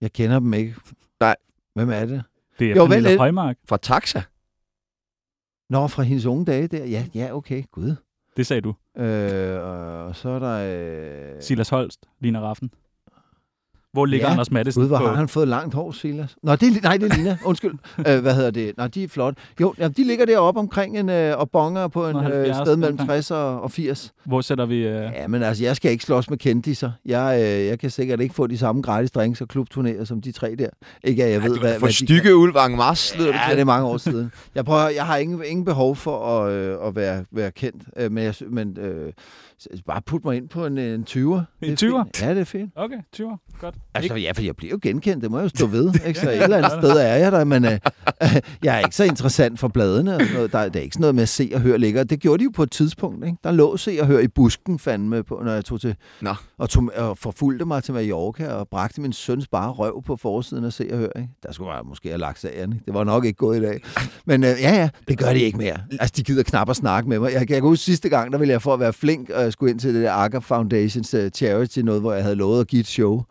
S3: jeg kender dem ikke.
S1: Nej.
S3: Hvem er det?
S4: det er
S3: Jo,
S4: Pernille. Højmark.
S1: Fra Taxa?
S3: Nå, fra hendes unge dage der. Ja, ja, okay, gud.
S4: Det sagde du.
S3: Øh, og så er der... Øh,
S4: Silas Holst, Lina Raffen. Hvor ligger
S3: Ja.
S4: Anders Mattesen
S3: Gud, hvor
S4: på?
S3: har han fået langt hår, Silas? Nå, det nej, det er Lina. Undskyld. øh, hvad hedder det? Nå, de er flot. Jo, jamen, de ligger deroppe omkring en, øh, og bonger på en øh,
S4: 70
S3: sted mellem
S4: omkring.
S3: 60 og, og 80.
S4: Hvor sætter vi... Øh...
S3: Ja, men altså, jeg skal ikke slås med kendiser. Jeg, øh, jeg kan sikkert ikke få de samme gratis drinks og klubturnéer som de tre der. Ikke at jeg ved,
S1: du
S3: hvad,
S1: få
S3: hvad de
S1: stykke Ulvang Mars, det
S3: Ja,
S1: til.
S3: det er mange år siden. Jeg, prøver, jeg har ingen, ingen behov for at, øh, at være, være kendt, øh, men, jeg, men øh, bare put mig ind på en, en 20'er. Det er
S4: 20'er?
S3: fint. Ja, det er fint.
S4: Okay, 20 Godt.
S3: Altså, ja, for jeg bliver jo genkendt, det må jeg jo stå ved. Ikke? Så et eller andet sted er jeg der, men øh, jeg er ikke så interessant for bladene. Og sådan noget. Der, der er ikke sådan noget med at se og høre ligger. Det gjorde de jo på et tidspunkt. Ikke? Der lå se og høre i busken, fandme, på, når jeg tog til...
S1: Nå.
S3: Og, tog, og forfulgte mig til Mallorca og bragte min søns bare røv på forsiden af se og høre. Ikke? Der skulle jeg måske have lagt sagen. Ikke? Det var nok ikke gået i dag. Men øh, ja, ja, det gør de ikke mere. Altså, de gider knap at snakke med mig. Jeg, jeg kan huske sidste gang, der ville jeg for at være flink, og jeg skulle ind til det der Akker Foundations uh, charity, noget, hvor jeg havde lovet at give et show.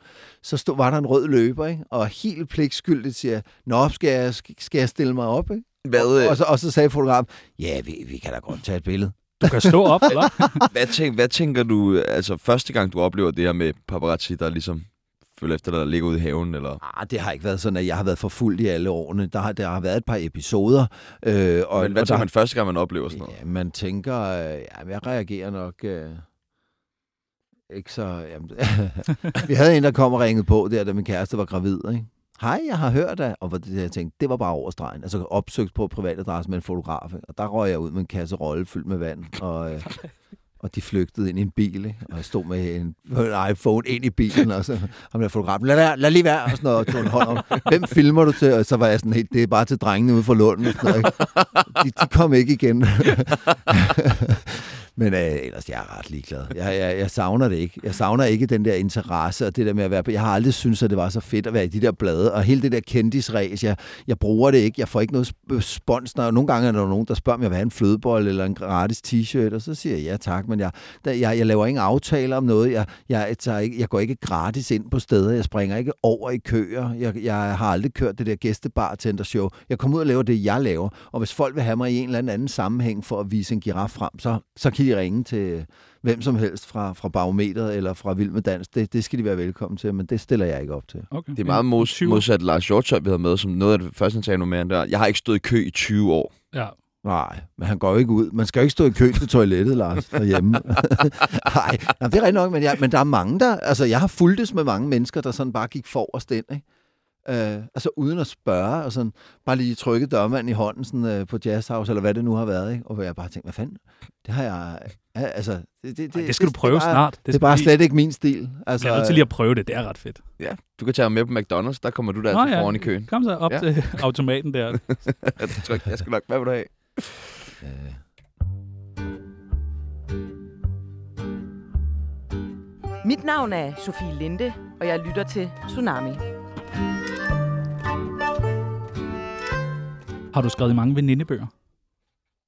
S3: Så stod, var der en rød løber, ikke? og helt pligtskyldigt siger, Nå, skal jeg, skal jeg stille mig op? Ikke?
S1: Hvad, øh,
S3: Og, så, og så sagde fotografen, ja, vi, vi kan da godt tage et billede.
S4: Du kan stå op, eller?
S1: hvad, tænk, hvad tænker du, altså første gang du oplever det her med paparazzi, der ligesom følger efter dig, der ligger ude i haven, eller...
S3: Ah, det har ikke været sådan, at jeg har været forfulgt i alle årene. Der har, der har været et par episoder. Øh, og,
S1: Men hvad
S3: og
S1: tænker
S3: der,
S1: man første gang, man oplever sådan noget?
S3: Ja, man tænker, øh, ja, jeg reagerer nok øh, ikke så... Jamen, vi havde en, der kom og ringede på der, da min kæreste var gravid. Ikke? Hej, jeg har hørt af, og jeg tænkte, det var bare overstregen. Altså opsøgt på privatadresse med en fotograf. Ikke? Og der røg jeg ud med en kasse rolle fyldt med vand. Og, øh, og de flygtede ind i en bil, ikke? og jeg stod med en, en iPhone ind i bilen, og så ham der fotografen, lad, være, lad lige være, og sådan noget, og tog en hånd om, hvem filmer du til? Og så var jeg sådan helt, det er bare til drengene ude for Lunden, og sådan noget, ikke? De, de kom ikke igen. Men øh, ellers, jeg er ret ligeglad. Jeg, jeg, jeg savner det ikke. Jeg savner ikke den der interesse og det der med at være på. Jeg har aldrig syntes, at det var så fedt at være i de der blade. Og hele det der kendisræs, jeg, jeg bruger det ikke. Jeg får ikke noget øh, spons. Når, nogle gange er der nogen, der spørger, mig, jeg vil have en flødebold eller en gratis t-shirt. Og så siger jeg ja tak, men jeg, der, jeg, jeg laver ingen aftaler om noget. Jeg, jeg, tager ikke, jeg går ikke gratis ind på steder. Jeg springer ikke over i køer. Jeg, jeg har aldrig kørt det der gæstebartender-show. Jeg kommer ud og laver det, jeg laver. Og hvis folk vil have mig i en eller anden sammenhæng for at vise en giraf frem, så, så kan de ringe til hvem som helst fra, fra barometeret eller fra Vild med Dans. Det, det skal de være velkommen til, men det stiller jeg ikke op til.
S4: Okay.
S1: Det er meget mod,
S4: 20.
S1: modsat Lars Hjortøj, vi havde med, som noget af det første, han sagde nu mere, der, jeg har ikke stået i kø i 20 år.
S4: Ja.
S3: Nej, men han går jo ikke ud. Man skal jo ikke stå i kø til toilettet, Lars, derhjemme. Nej, det er rigtigt nok, men, jeg, men der er mange, der... Altså, jeg har fulgtes med mange mennesker, der sådan bare gik forrest ind, ikke? Øh, altså uden at spørge, og sådan, bare lige trykke dørmanden i hånden sådan, øh, på Jazz House, eller hvad det nu har været, ikke? og hvor jeg bare tænkte, hvad fanden, det har jeg, ja, altså, det, det, det,
S4: Ej, det skal du prøve
S3: det er bare,
S4: snart.
S3: Det, er
S4: skal
S3: bare slet ikke min stil. Altså,
S4: Jeg er nødt til lige at prøve det. Det er ret fedt.
S1: Ja, du kan tage med på McDonald's, der kommer du der
S4: Nå
S1: altid
S4: ja.
S1: foran i køen.
S4: Kom så op
S1: Ja.
S4: ja. til automaten der.
S1: Tryk, jeg skal nok, hvad vil du have?
S3: øh,
S5: Mit navn er Sofie Linde, og jeg lytter til Tsunami.
S4: Har du skrevet mange venindebøger?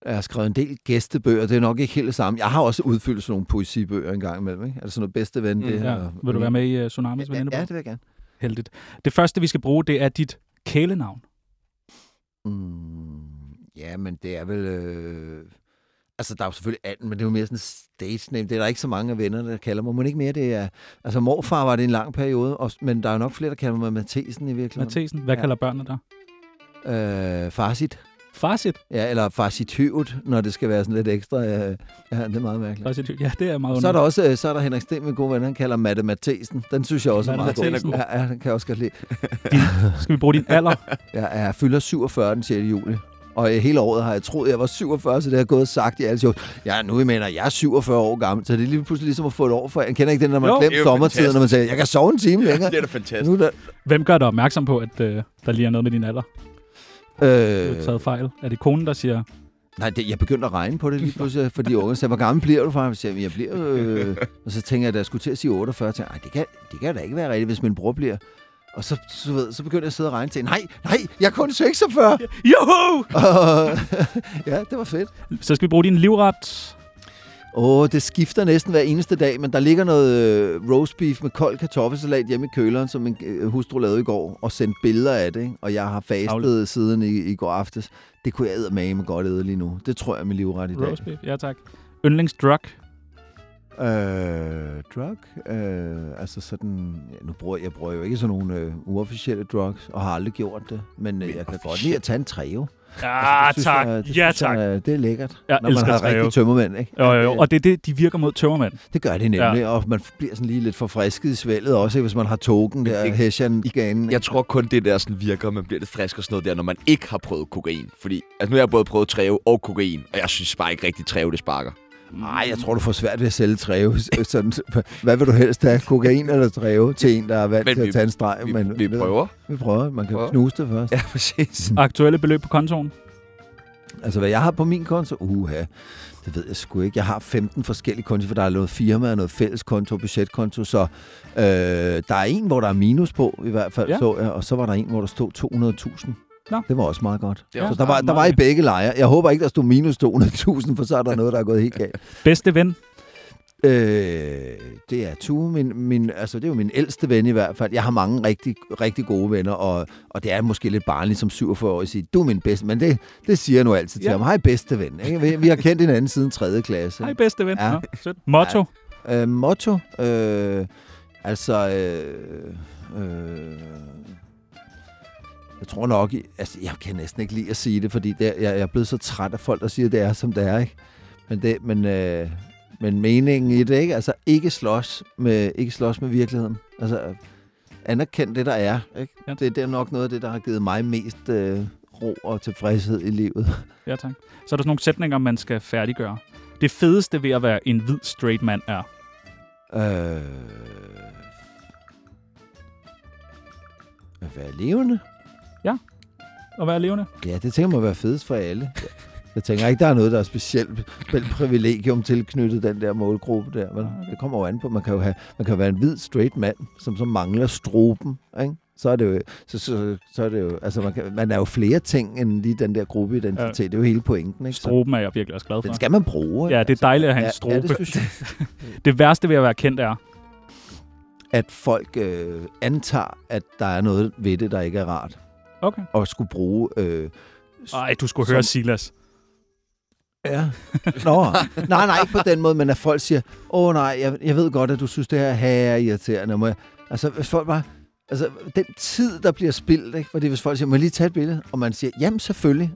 S3: jeg har skrevet en del gæstebøger, det er nok ikke helt det samme. Jeg har også udfyldt sådan nogle poesibøger en gang imellem, ikke? Altså sådan noget bedste ven.
S1: Mm,
S3: det
S4: Ja.
S3: her.
S4: Vil du være med i uh, Tsunamis
S3: Ja,
S4: venindebog?
S3: ja, det vil jeg gerne.
S4: Heldigt. Det første, vi skal bruge, det er dit kælenavn.
S3: Mm, ja, men det er vel... Øh... Altså, der er jo selvfølgelig alt, men det er jo mere sådan stage name. Det er der ikke så mange af vennerne, der kalder mig. Må ikke mere, det er... Altså, morfar var det en lang periode, og, men der er jo nok flere, der kalder mig Mathesen i virkeligheden.
S4: Mathesen. Hvad
S3: Ja.
S4: kalder børnene dig?
S3: Øh, farsit.
S4: Farsit.
S3: Ja, eller farsitøvet, når det skal være sådan lidt ekstra. Øh, ja, det er meget mærkeligt.
S4: Farsit. Ja, det er meget
S3: Så er der
S4: underligt.
S3: også øh, så er der Henrik Sten, min gode ven, han kalder Matte Mathesen. Den synes jeg også er meget god. Ja, ja, den kan jeg også godt lide.
S4: Skal vi bruge din alder?
S3: Jeg er fylder 47 den 6. juli. Og øh, hele året har jeg troet, at jeg var 47, så det har jeg gået og sagt i alle shows. Ja, nu mener jeg er 47 år gammel, så det er lige pludselig ligesom at få et år for. Jeg kender ikke den, når man
S4: jo
S3: sommertiden, når man siger, jeg kan sove en time længere.
S1: Det er da fantastisk.
S3: Nu er der,
S4: Hvem gør dig opmærksom på, at øh, der lige er noget med din alder? Du har
S3: øh,
S4: taget fejl. Er det konen, der siger,
S3: nej, det, jeg begyndte at regne på det lige pludselig, fordi unge sagde, hvor gammel bliver du fra? Jeg siger, jeg bliver, øh, og så tænker jeg, da jeg skulle til at sige 48, tænkte, jeg, det kan, det kan da ikke være rigtigt, hvis min bror bliver. Og så, så, ved, så begyndte jeg at sidde og regne til, nej, nej, jeg er kun 46.
S4: Joho!
S3: Og, ja, det var fedt.
S4: Så skal vi bruge din livret.
S3: Åh, det skifter næsten hver eneste dag, men der ligger noget øh, roast beef med kold kartoffelsalat hjemme i køleren, som min øh, hustru lavede i går, og sendt billeder af det, ikke? og jeg har fastet
S4: Travlt.
S3: siden i, i går aftes. Det kunne jeg med godt æde lige nu. Det tror jeg er min livret i dag.
S4: Roast beef. Ja, tak. Yndlingsdrug.
S3: Øh, drug? Øh, altså sådan... Ja, nu bruger jeg bruger jo ikke sådan nogle øh, uofficielle drugs, og har aldrig gjort det. Men øh, jeg kan godt lide at tage en trio.
S4: Ja,
S3: det synes
S4: tak.
S3: Jeg, det
S4: ja, tak.
S3: Jeg, det er lækkert,
S4: Jeg
S3: når man har
S4: Treo.
S3: rigtig tømmermænd, ikke?
S4: Jo, jo, jo.
S3: Det-
S4: Og det er det, de virker mod tømmermænd.
S3: Det gør det nemlig, ja. og man bliver sådan lige lidt forfrisket i svældet også, ikke, hvis man har token der,
S1: ikke-
S3: hessian ganen
S1: Jeg tror kun, det der sådan virker, man bliver lidt frisk og sådan noget der, når man ikke har prøvet kokain. Fordi altså, nu har jeg både prøvet træve og kokain, og jeg synes bare ikke rigtig træve, det sparker.
S3: Nej, jeg tror, du får svært ved at sælge træve. Sådan, hvad vil du helst have? Kokain eller træve til en, der er vant
S1: Men
S3: til
S1: vi-
S3: at tage en streg?
S1: Vi,
S3: men,
S1: vi prøver.
S3: Vi prøver. Man kan
S1: Prøver.
S3: knuse det først.
S1: Ja, præcis.
S4: Aktuelle beløb på kontoen.
S3: Altså, hvad jeg har på min konto? Uha, det ved jeg sgu ikke. Jeg har 15 forskellige konti, for der er noget firma og noget fælles konto, budgetkonto, så øh, der er en, hvor der er minus på, i hvert fald,
S4: ja.
S3: så jeg, og så var der en, hvor der stod 200.000.
S4: Nå.
S3: Det var også meget godt.
S1: Det
S3: så der var, der var i begge lejre. Jeg håber ikke, der stod minus 200.000, for så er der noget, der er gået helt galt.
S4: Bedste ven.
S3: Øh, det er Tue, min, min, altså det er jo min ældste ven i hvert fald. Jeg har mange rigtig, rigtig gode venner, og, og det er måske lidt barnligt som 47 år at sige, du er min bedste, men det, det siger jeg nu altid til
S4: Ja.
S3: ham. Hej bedste ven. Ikke? Vi, vi har kendt hinanden siden 3. klasse.
S4: Hej, bedste ven.
S3: Ja.
S4: Nå, sødt. Motto.
S3: Øh, motto? Øh, altså, øh, øh, jeg tror nok, altså, jeg kan næsten ikke lide at sige det, fordi det, jeg, jeg er blevet så træt af folk, der siger, at det er, som det er, ikke? Men, det, men, øh, men meningen i det, ikke? Altså, ikke slås med, ikke slås med virkeligheden. Altså, anerkend det, der er, ikke?
S4: Ja.
S3: Det, det er nok noget af det, der har givet mig mest øh, ro og tilfredshed i livet.
S4: Ja, tak. Så er der sådan nogle sætninger, man skal færdiggøre. Det fedeste ved at være en hvid straight mand er...
S3: Øh, at være levende?
S4: At være levende.
S3: Ja, det tænker må være fedest for alle. Jeg tænker ikke, der er noget, der er specielt privilegium tilknyttet den der målgruppe der. Men det kommer jo an på, man kan jo, have, man kan jo være en hvid straight mand, som så mangler stroben, ikke? Så er det jo, så, så, så er det jo, altså man, kan, man er jo flere ting end lige den der gruppeidentitet.
S4: Ja.
S3: Det er jo hele pointen, ikke? Så
S4: Stroben er jeg virkelig også glad for.
S3: den skal man bruge. ikke?
S4: Ja, det er dejligt at have en
S3: ja,
S4: strobe.
S3: Ja, det synes jeg.
S4: Det værste ved at være kendt er...
S3: At folk øh, antager, at der er noget ved det, der ikke er rart.
S4: Okay.
S3: Og skulle bruge... Øh,
S4: Ej, du skulle
S3: Som-
S4: høre Silas.
S3: Ja. Nå, nej, nej, ikke på den måde, men at folk siger, åh nej, jeg, jeg ved godt, at du synes, det her er irriterende. Må jeg, altså, hvis folk bare, altså, den tid, der bliver spildt, ikke? fordi hvis folk siger, må jeg lige tage et billede? Og man siger, jamen selvfølgelig.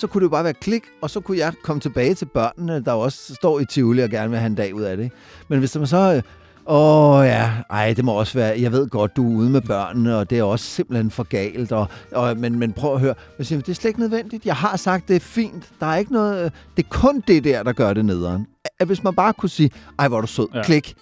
S3: Så kunne det jo bare være klik, og så kunne jeg komme tilbage til børnene, der jo også står i Tivoli og gerne vil have en dag ud af det. ikke? Men hvis man så, øh, Åh oh, ja, ej, det må også være, jeg ved godt, du er ude med børnene, og det er også simpelthen for galt, og, og, men, men prøv at høre, jeg siger, det er slet ikke nødvendigt, jeg har sagt, det er fint, der er ikke noget, det er kun det der, der gør det nederen. At hvis man bare kunne sige, ej, hvor er du sød, ja. Klik,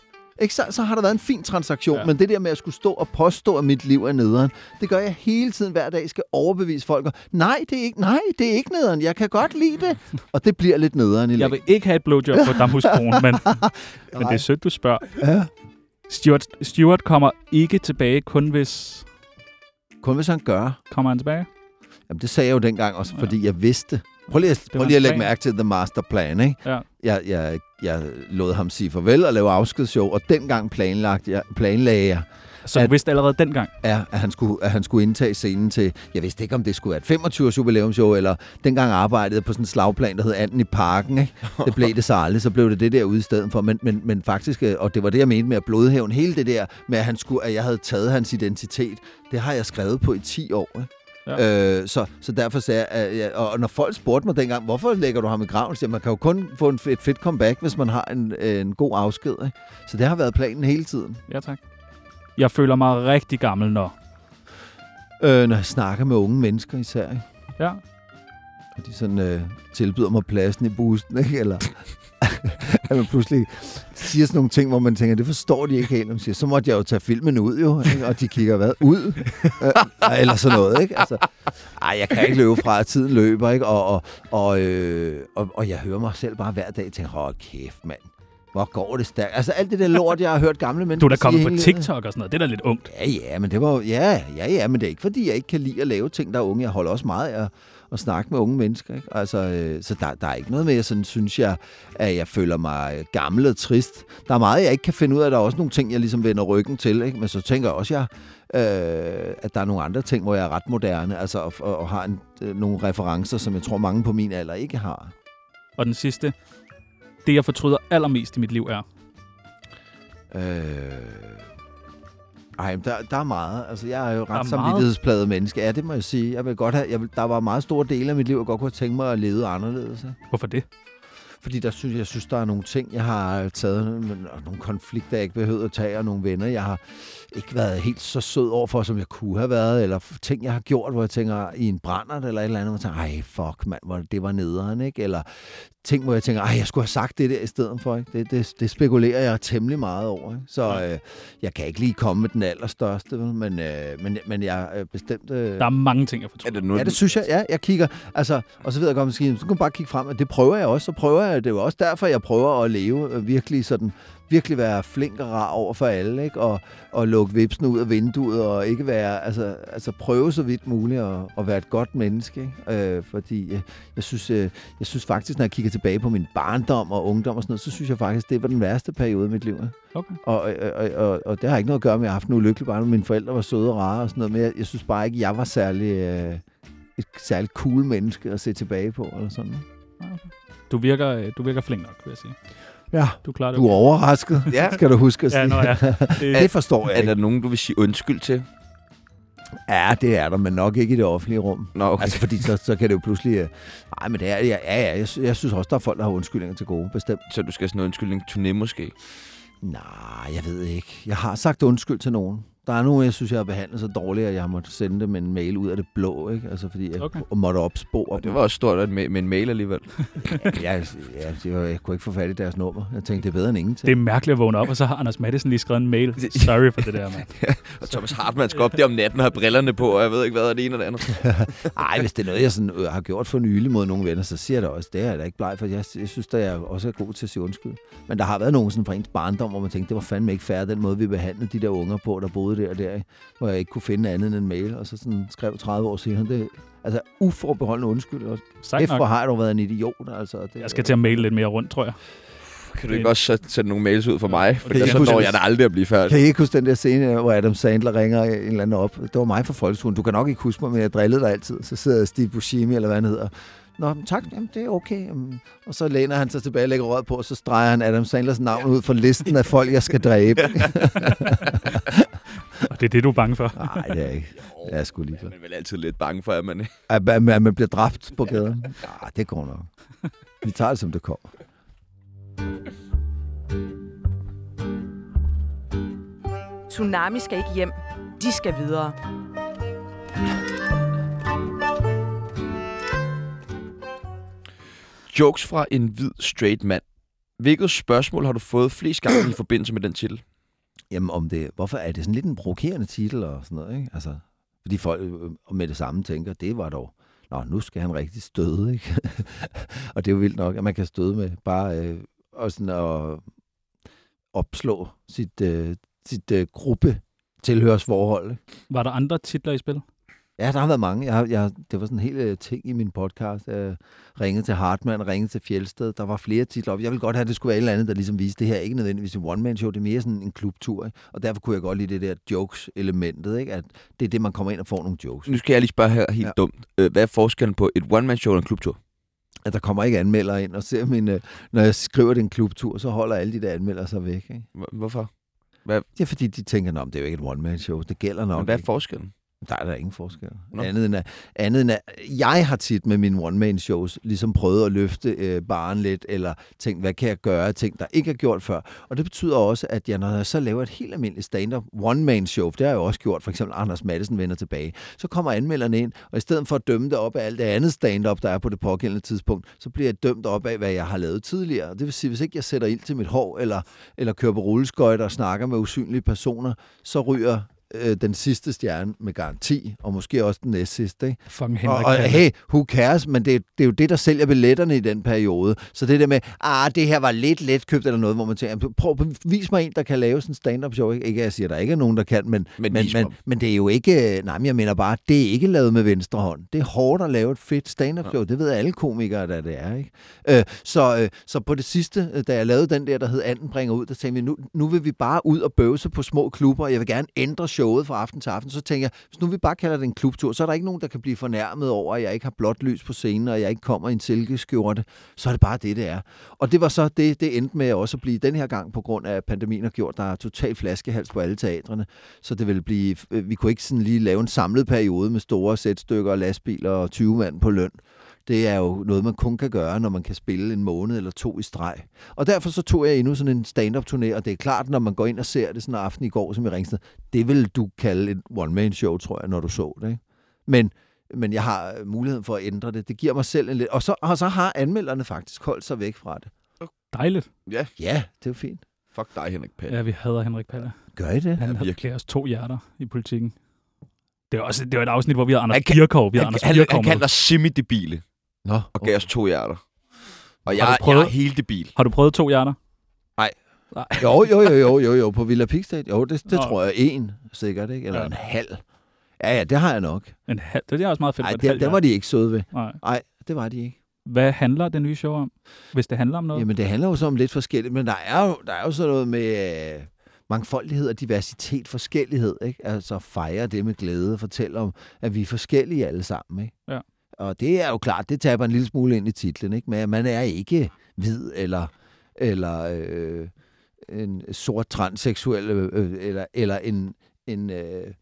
S3: ikke, så, så har der været en fin transaktion, ja.
S4: Ja.
S3: men det der med at skulle stå og påstå, at mit liv er nederen, det gør jeg hele tiden hver dag, skal overbevise folk, og, nej, det er ikke, nej, det er ikke nederen, jeg kan godt lide det, og det bliver lidt nederen i
S4: Jeg vil ikke have et blowjob på Damhuskronen, men, men det er sødt, du spørger.
S3: Ja.
S4: Stuart, Stuart kommer ikke tilbage, kun hvis...
S3: Kun hvis han gør.
S4: Kommer han tilbage?
S3: Jamen, det sagde jeg jo dengang også,
S4: Ja.
S3: fordi jeg vidste. Prøv lige, at, prøv lige at lægge mærke til The Master Plan, ikke?
S4: Ja.
S3: Jeg, jeg, jeg lod ham sige farvel og lave afskedsshow, og dengang planlagde jeg, planlagde jeg,
S4: Så
S3: At-
S4: du vidste allerede dengang.
S3: ja, at, han skulle, at han skulle indtage scenen til, jeg vidste ikke, om det skulle være et 25-års jubilæumsshow, eller dengang arbejdede på sådan en slagplan, der hed Anden i Parken, ikke? Det blev det så aldrig, så blev det det der ude i stedet for, men, men, men faktisk, øh, og det var det, jeg mente med at blodhævn, hele det der med, at, han skulle, at jeg havde taget hans identitet, det har jeg skrevet på i 10 år, ikke? Ja. Øh, så, så derfor sagde jeg, at og når folk spurgte mig dengang, hvorfor lægger du ham i graven? Så man kan jo kun få en, et fedt comeback, hvis man har en, en god afsked. Ikke? Så det har været planen hele tiden.
S4: Ja, tak. Jeg føler mig rigtig gammel, når...
S3: Øh, når jeg snakker med unge mennesker især, ikke?
S4: Ja.
S3: og de sådan øh, tilbyder mig pladsen i bussen, ikke? eller at man pludselig siger sådan nogle ting, hvor man tænker, det forstår de ikke helt. Man siger, så måtte jeg jo tage filmen ud, jo. Ikke? Og de kigger, hvad? Ud? øh, eller sådan noget, ikke? Altså, ej, jeg kan ikke løbe fra, at tiden løber, ikke? Og, og, og, øh, og, og jeg hører mig selv bare hver dag og tænker, åh, kæft, mand. Hvor går det stærkt? Altså alt det der lort, jeg har hørt gamle mennesker
S4: Du er da kommet på. TikTok og sådan noget. Det er da lidt ungt.
S3: Ja, ja, men det var ja, ja, ja, men det er ikke fordi, jeg ikke kan lide at lave ting, der er unge. Jeg holder også meget af at, snakke med unge mennesker. Ikke? Altså, øh, så der, der er ikke noget med, jeg sådan synes, jeg, at jeg føler mig gammel og trist. Der er meget, jeg ikke kan finde ud af. Der er også nogle ting, jeg ligesom vender ryggen til. Ikke? Men så tænker jeg også, jeg, øh, at der er nogle andre ting, hvor jeg er ret moderne, altså, og, og, og har en, øh, nogle referencer, som jeg tror, mange på min alder ikke har.
S4: Og den sidste. Det, jeg fortryder allermest i mit liv, er...
S3: Øh... Ej, der, der er meget. Altså, jeg er jo
S4: er
S3: ret
S4: meget?
S3: samvittighedspladet menneske. Ja, det må jeg sige. Jeg vil godt have, jeg vil, der var meget store dele af mit liv, jeg godt kunne tænkt mig at leve anderledes. Ikke?
S4: Hvorfor det?
S3: Fordi der synes, jeg synes, der er nogle ting, jeg har taget, men- og nogle konflikter, jeg ikke behøvede at tage, og nogle venner, jeg har ikke været helt så sød overfor, som jeg kunne have været, eller ting, jeg har gjort, hvor jeg tænker, i en brændert eller et eller andet, hvor jeg tænker, ej, fuck, mand, hvor det var nederen, ikke? Eller ting, hvor jeg tænker, ej, jeg skulle have sagt det der i stedet for, ikke? Det, det, det spekulerer jeg temmelig meget over, ikke? Så øh, jeg kan ikke lige komme med den allerstørste, vel? Men, øh, men, men jeg er bestemt... Øh,
S4: Der er mange ting, jeg
S1: Er
S4: fortryder.
S1: det nu,
S3: Ja, det synes jeg. Ja, jeg kigger. Altså, og så ved jeg godt, måske, så kan man bare kigge frem, og det prøver jeg også. Så prøver jeg, det er jo også derfor, jeg prøver at leve øh, virkelig sådan, virkelig være flink og rar over for alle, ikke? Og, og lukke vipsen ud af vinduet, og ikke være, altså, altså prøve så vidt muligt at, at være et godt menneske, ikke? Øh, fordi øh, jeg, synes, øh, jeg synes faktisk, når jeg kigger tilbage på min barndom og ungdom og sådan noget, så synes jeg faktisk, det var den værste periode i mit liv.
S4: Okay.
S3: Og, og, og, og, og det har ikke noget at gøre med, at jeg har haft en ulykkelig barndom. Mine forældre var søde og rare og sådan noget, men jeg, jeg synes bare ikke, jeg var særlig, øh, et særligt cool menneske at se tilbage på, eller sådan.
S4: Du virker, øh, du virker flink nok, vil jeg sige.
S3: Ja.
S4: Du klarer det.
S3: Du er overrasket,
S1: Ja.
S3: skal du huske at sige.
S4: Ja, nå ja. Det,
S3: Det forstår jeg
S1: Er
S3: ikke.
S1: der nogen, du vil sige undskyld til?
S3: Ja, det er der, men nok ikke i det offentlige rum.
S1: Nå, okay.
S3: Altså, fordi så, så kan det jo pludselig... øh, Nej, men det er... Ja, ja, jeg, jeg synes også, der er folk, der har undskyldninger til gode, bestemt.
S1: Så du skal have sådan en undskyldning turné måske?
S3: Nej, jeg ved ikke. Jeg har sagt undskyld til nogen. Der er nogen, jeg synes, jeg har behandlet så dårligt, at jeg har måttet sende dem en mail ud af det blå, ikke? Altså, fordi jeg
S4: Okay.
S3: måtte opspore
S1: Og det var også stort at med, med en mail alligevel.
S3: jeg, jeg, jeg, jeg kunne ikke få fat i deres nummer. Jeg tænkte, det er bedre end ingenting.
S4: det er mærkeligt at vågne op, og så har Anders Madsen lige skrevet en mail. Sorry for det der, mand.
S1: Og Thomas Hartmann skal op der om natten og have brillerne på, og jeg ved ikke, hvad er det ene eller det andet.
S3: Ej, hvis det er noget, jeg sådan, øh, har gjort for nylig mod nogle venner, så siger jeg det også. Det er jeg da ikke bleg for. Jeg, jeg synes, at jeg også er god til at sige undskyld. Men der har været nogen sådan fra ens barndom, hvor man tænkte, det var fandme ikke fair, den måde, vi behandlede de der unger på, der boede der og der, hvor jeg ikke kunne finde andet end en mail. Og så sådan skrev 30 år senere, det altså uforbeholdende undskyld. Og
S4: Sagt
S3: kæft, hvor
S4: nok.
S3: har jeg dog været en idiot. Altså, det,
S4: Jeg skal til at maile lidt mere rundt, tror jeg.
S1: Kan du ikke også så sende nogle mails ud for mig? For
S3: Det
S1: så når
S3: jeg
S1: jeg da aldrig at blive færdig.
S3: Kan I ikke huske den der scene, hvor Adam Sandler ringer en eller anden op? Det var mig fra folkeskolen. Du kan nok ikke huske mig, men jeg drillede dig altid. Så sidder Steve Buscemi, eller hvad han hedder. Nå, men tak, jamen, det er okay. Og så læner han sig tilbage og lægger røret på, og så streger han Adam Sandlers navn ud fra listen af folk, jeg skal dræbe.
S4: Og det er det, du er bange for.
S3: Nej, det er jeg ikke. Jeg er sgu lige
S1: Man er vel altid lidt bange for, at man...
S3: At, at, at man bliver dræbt på gaden. Ja, det går nok. Vi tager det, som det kommer.
S5: Tsunami skal ikke hjem. De skal videre.
S1: Jokes fra en hvid straight mand. Hvilket spørgsmål har du fået flest gange i forbindelse med den titel?
S3: Jamen, om det, hvorfor er det sådan lidt en provokerende titel og sådan noget, ikke? Altså, fordi folk øh, øh, med det samme tænker, det var dog, nå, nu skal han rigtig støde, ikke? og det er jo vildt nok, at man kan støde med bare øh, og sådan at opslå sit, øh, sit øh, gruppe tilhørsforhold.
S4: Var der andre titler i spil?
S3: Ja, der har været mange. Jeg, jeg, det var sådan en hel øh, ting i min podcast. Jeg ringede til Hartmann, ringede til Fjelsted. Der var flere titler op. Jeg vil godt have, at det skulle være et eller andet, der ligesom viste, det her er ikke nødvendigvis en one-man-show. Det er mere sådan en klubtur. Ikke? Og derfor kunne jeg godt lide det der jokes-elementet. Ikke? At det er det, man kommer ind og får nogle jokes.
S1: Nu skal jeg lige spørge her helt
S3: Ja.
S1: dumt. Øh, Hvad er forskellen på et one-man-show og en klubtur?
S3: At der kommer ikke anmeldere ind og ser min... Øh, når jeg skriver, det er en klubtur, så holder alle de der anmeldere sig væk. Ikke?
S1: Hvor- Hvorfor?
S3: Det er fordi, de tænker, at det er jo ikke et one-man-show. Det gælder nok
S1: Men hvad er
S3: ikke. Der er der ingen forskel.
S1: Nå.
S3: Andet end, at, andet end at jeg har tit med mine one-man-shows ligesom prøvet at løfte øh, baren lidt, eller tænkt, hvad kan jeg gøre ting, der ikke er gjort før. Og det betyder også, at jeg, når jeg så laver et helt almindeligt stand-up one-man-show, det har jeg jo også gjort, for eksempel Anders Madsen vender tilbage, så kommer anmelderne ind, og i stedet for at dømme det op af alt det andet stand-up, der er på det pågældende tidspunkt, så bliver jeg dømt op af, hvad jeg har lavet tidligere. Det vil sige, hvis ikke jeg sætter ild til mit hår, eller, eller kører på rulleskøjter og snakker med usynlige personer, så ryger øh, den sidste stjerne med garanti, og måske også den næst sidste. Ikke?
S4: Fucking
S3: Og, og hey, who cares, men det, det er jo det, der sælger billetterne i den periode. Så det der med, ah, det her var lidt let købt eller noget, hvor man tænker, prøv at vis mig en, der kan lave sådan en stand-up show. Ikke, jeg siger, at der ikke er nogen, der kan, men,
S1: Men
S3: men,
S1: vis
S3: men,
S1: mig.
S3: men det er jo ikke, nej, men jeg mener bare, det er ikke lavet med venstre hånd. Det er hårdt at lave et fedt stand-up show. Det ved alle komikere, der det er. Ikke? Øh, så, øh, så på det sidste, øh, da jeg lavede den der, der hed Anden bringer ud, der tænkte vi, nu, nu vil vi bare ud og bøvse på små klubber, og jeg vil gerne ændre showet fra aften til aften. Så tænker jeg, hvis nu vi bare kalder det en klubtur, så er der ikke nogen, der kan blive fornærmet over, at jeg ikke har blåt lys på scenen, og jeg ikke kommer i en silkeskjorte. Så er det bare det, det er. Og det var så det, det endte med også at blive den her gang, på grund af pandemien har gjort, der er total flaskehals på alle teatrene. Så det vil blive, øh, vi kunne ikke sådan lige lave en samlet periode med store sætstykker og lastbiler og 20 mand på løn. Det er jo noget, man kun kan gøre, når man kan spille en måned eller to i streg. Og derfor så tog jeg endnu sådan en stand-up turné, og det er klart, når man går ind og ser det sådan en aften i går, som i Ringsted, det vil du kalde et one-man-show, tror jeg, når du så det. Ikke? Men, men jeg har øh, muligheden for at ændre det. Det giver mig selv en lidt... Og så, og så har anmelderne faktisk holdt sig væk fra det.
S4: Dejligt.
S1: Ja,
S3: Ja, det er jo fint.
S1: fuck dig, Henrik Palle.
S4: Ja, vi hader Henrik Palle.
S3: Gør I det?
S4: Han
S1: Ja,
S4: havde gav os to hjerter i politikken. Det var, også, det var et afsnit, hvor vi havde Anders
S1: Han
S4: Birkov. Vi havde
S1: Han,
S4: Anders
S1: han,
S4: Birkov
S1: han
S4: med.
S1: kalder dig semi-debile
S3: Nå,
S1: og gav os to hjerter. Og
S4: Har
S1: jeg,
S4: du
S1: jeg
S4: prøvet-
S1: er helt debil.
S4: Har du prøvet to hjerter?
S3: Jo, jo, jo, jo, jo, jo, på Villa Pigstad. Jo, det, det
S4: Nå.
S3: tror jeg en, sikkert, ikke? Eller
S4: Ja.
S3: en halv. Ja, ja, det har jeg nok.
S4: En halv, det er også meget fedt.
S3: Nej, det, den
S4: hjerte.
S3: var de ikke søde ved.
S4: Nej.
S3: Nej, det var de ikke.
S4: Hvad handler det nye show om? Hvis det handler om noget?
S3: Jamen, det handler jo så om lidt forskelligt, men der er jo, der er jo sådan noget med øh, mangfoldighed og diversitet, forskellighed, ikke? Altså fejre det med glæde og fortælle om, at vi er forskellige alle sammen, ikke?
S4: Ja.
S3: Og det er jo klart, det taber en lille smule ind i titlen, ikke? Men man er ikke hvid eller, eller øh, en sort transseksuel øh, øh eller, eller en, en øh,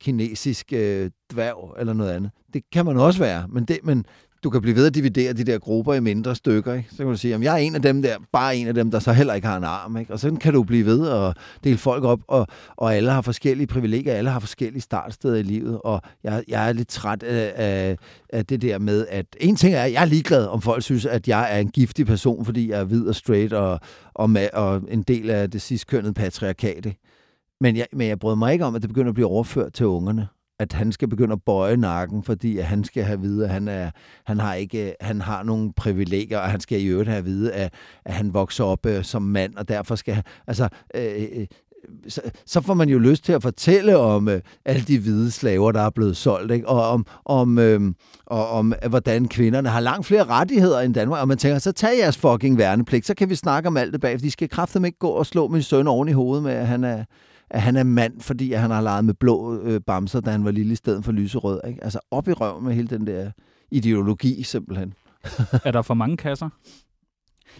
S3: kinesisk øh, dværg eller noget andet. Det kan man også være, men, det, men du kan blive ved at dividere de der grupper i mindre stykker. Ikke? Så kan du sige, at jeg er en af dem der, bare en af dem, der så heller ikke har en arm. Ikke? Og sådan kan du blive ved at dele folk op, og, og alle har forskellige privilegier, alle har forskellige startsteder i livet, og jeg, jeg er lidt træt af, af, af det der med, at en ting er, at jeg er ligeglad, om folk synes, at jeg er en giftig person, fordi jeg er hvid og straight, og, og, ma- og en del af det sidstkønnede patriarkat. ikke? Men jeg, men jeg brød mig ikke om, at det begynder at blive overført til ungerne at han skal begynde at bøje nakken, fordi at han skal have at vide, at han, er, han, har ikke, han har nogle privilegier, og han skal i øvrigt have at vide, at, at han vokser op øh, som mand, og derfor skal han... Altså, øh, øh så, så får man jo lyst til at fortælle om øh, alle de hvide slaver, der er blevet solgt, ikke? og om, om, øh, og om øh, hvordan kvinderne har langt flere rettigheder end Danmark, og man tænker, så tag jeres fucking værnepligt, så kan vi snakke om alt det bag, for de skal kraftedeme ikke gå og slå min søn oven i hovedet med, at han er, at han er mand, fordi at han har leget med blå øh, bamser, da han var lille, i stedet for lyserød. Ikke? Altså op i røven med hele den der ideologi, simpelthen.
S4: Er der for mange kasser?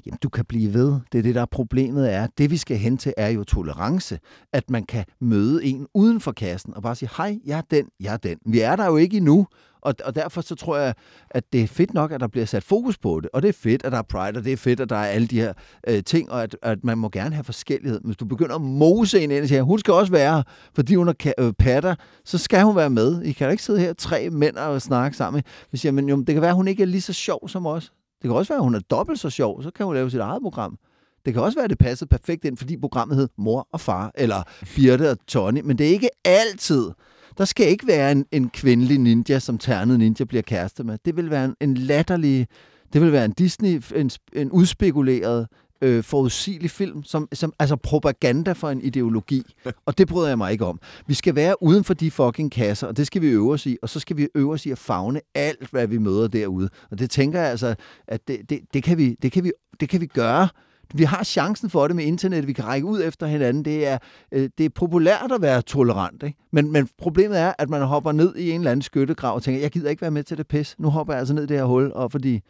S3: Jamen, du kan blive ved. Det er det, der er problemet er. Det, vi skal hen til, er jo tolerance. At man kan møde en uden for kassen og bare sige, hej, jeg er den, jeg er den. Vi er der jo ikke endnu. Og, og derfor så tror jeg, at det er fedt nok, at der bliver sat fokus på det. Og det er fedt, at der er pride, og det er fedt, at der er alle de her øh, ting, og at, at man må gerne have forskellighed. Hvis du begynder at mose en ind og siger, hun skal også være her, fordi hun er ka- øh, patter, så skal hun være med. I kan da ikke sidde her tre mænd og snakke sammen. Vi siger, men jo, det kan være, at hun ikke er lige så sjov som os. Det kan også være, at hun er dobbelt så sjov, så kan hun lave sit eget program. Det kan også være, at det passede perfekt ind, fordi programmet hed Mor og Far, eller Birte og Tony, men det er ikke altid. Der skal ikke være en, en kvindelig ninja, som ternet ninja bliver kæreste med. Det vil være en, en latterlig, det vil være en Disney, en, en udspekuleret, øh, forudsigelig film, som, som altså propaganda for en ideologi. Og det bryder jeg mig ikke om. Vi skal være uden for de fucking kasser, og det skal vi øve os i, og så skal vi øve os i at fagne alt, hvad vi møder derude. Og det tænker jeg altså, at det, det, det, kan, vi, det, kan, vi, det kan vi gøre vi har chancen for det med internet, vi kan række ud efter hinanden. Det er, øh, det er populært at være tolerant, ikke? Men, men problemet er, at man hopper ned i en eller anden skyttegrav og tænker, jeg gider ikke være med til det pis. Nu hopper jeg altså ned i det her hul, og fordi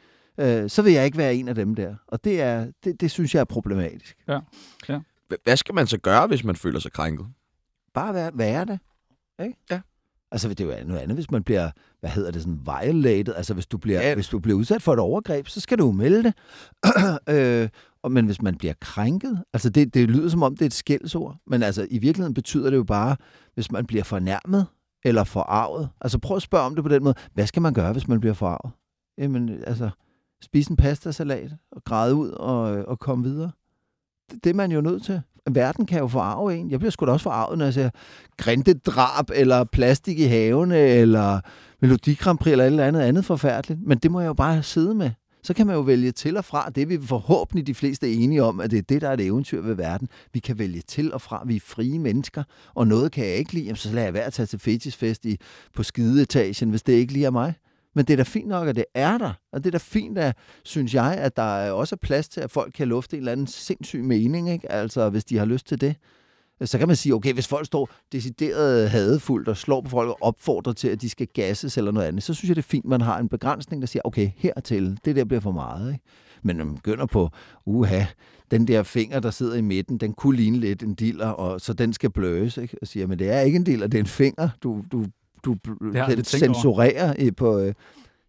S3: øh, så vil jeg ikke være en af dem der. Og det, er, det, det synes jeg er problematisk.
S4: Ja. ja.
S1: Hvad skal man så gøre, hvis man føler sig krænket?
S3: Bare være, være det. Ikke?
S1: Ja.
S3: Altså, det er jo noget andet, hvis man bliver, hvad hedder det, sådan violated. Altså, hvis du bliver, ja. hvis du bliver udsat for et overgreb, så skal du jo melde det. øh, og, men hvis man bliver krænket, altså det, det lyder som om, det er et skældsord, men altså i virkeligheden betyder det jo bare, hvis man bliver fornærmet eller forarvet. Altså prøv at spørge om det på den måde. Hvad skal man gøre, hvis man bliver forarvet? Jamen, altså, spise en pastasalat og græde ud og, øh, og komme videre. Det, det er man jo nødt til. Verden kan jo forarve en. Jeg bliver sgu da også forarvet, når jeg ser grintedrab, eller plastik i havene, eller Melodi eller et eller andet andet forfærdeligt. Men det må jeg jo bare sidde med så kan man jo vælge til og fra. Det er vi forhåbentlig de fleste er enige om, at det er det, der er et eventyr ved verden. Vi kan vælge til og fra. Vi er frie mennesker, og noget kan jeg ikke lide, Jamen, så lader jeg være at tage til fetisfest i, på skideetagen, hvis det ikke lige er mig. Men det er da fint nok, at det er der. Og det er da fint, at, synes jeg, at der også er plads til, at folk kan lufte en eller anden sindssyg mening, ikke? Altså, hvis de har lyst til det så kan man sige, okay, hvis folk står decideret hadefuldt og slår på folk og opfordrer til, at de skal gasses eller noget andet, så synes jeg, det er fint, at man har en begrænsning, der siger, okay, hertil, det der bliver for meget. Ikke? Men når man begynder på, uha, den der finger, der sidder i midten, den kunne ligne lidt en diller, og så den skal blødes, ikke? og siger, men det er ikke en diller, det er en finger, du, du, du den censurerer på... Øh,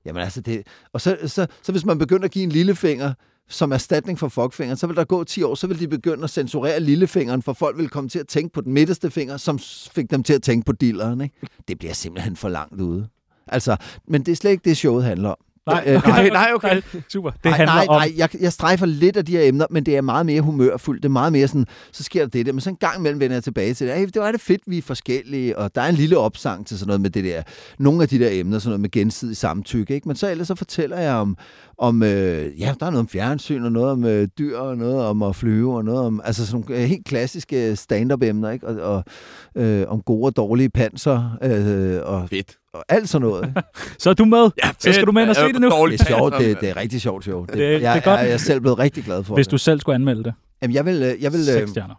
S3: jamen altså, det, og så, så, så hvis man begynder at give en lillefinger, som erstatning for fuckfingeren, så vil der gå 10 år, så vil de begynde at censurere lillefingeren, for folk vil komme til at tænke på den midterste finger, som fik dem til at tænke på dilleren. Ikke? Det bliver simpelthen for langt ude. Altså, men det er slet ikke det, showet handler om.
S4: Nej, øh, nej, nej, okay. Nej, super. Det
S3: nej, handler nej, om... nej, jeg, jeg strejfer lidt af de her emner, men det er meget mere humørfuldt. Det er meget mere sådan, så sker der det der. Men så en gang imellem vender jeg tilbage til det. Hey, det var det fedt, vi er forskellige, og der er en lille opsang til sådan noget med det der. Nogle af de der emner, sådan noget med gensidig samtykke. Ikke? Men så ellers så fortæller jeg om, om øh, ja, der er noget om fjernsyn, og noget om øh, dyr, og noget om at flyve, og noget om, altså sådan nogle øh, helt klassiske stand-up emner, ikke? Og, og øh, om gode og dårlige panser, øh, og
S1: Fedt
S3: og alt sådan noget.
S4: så er du med. Ja, så skal du med ind og se det nu.
S3: Det er sjovt. Det, det er rigtig sjovt show. Det, det, jeg, det er godt. Jeg, jeg er selv blevet rigtig glad for
S4: Hvis
S3: det.
S4: du selv skulle anmelde det.
S3: Jamen, jeg vil... Øh, jeg vil
S4: Seks stjerner.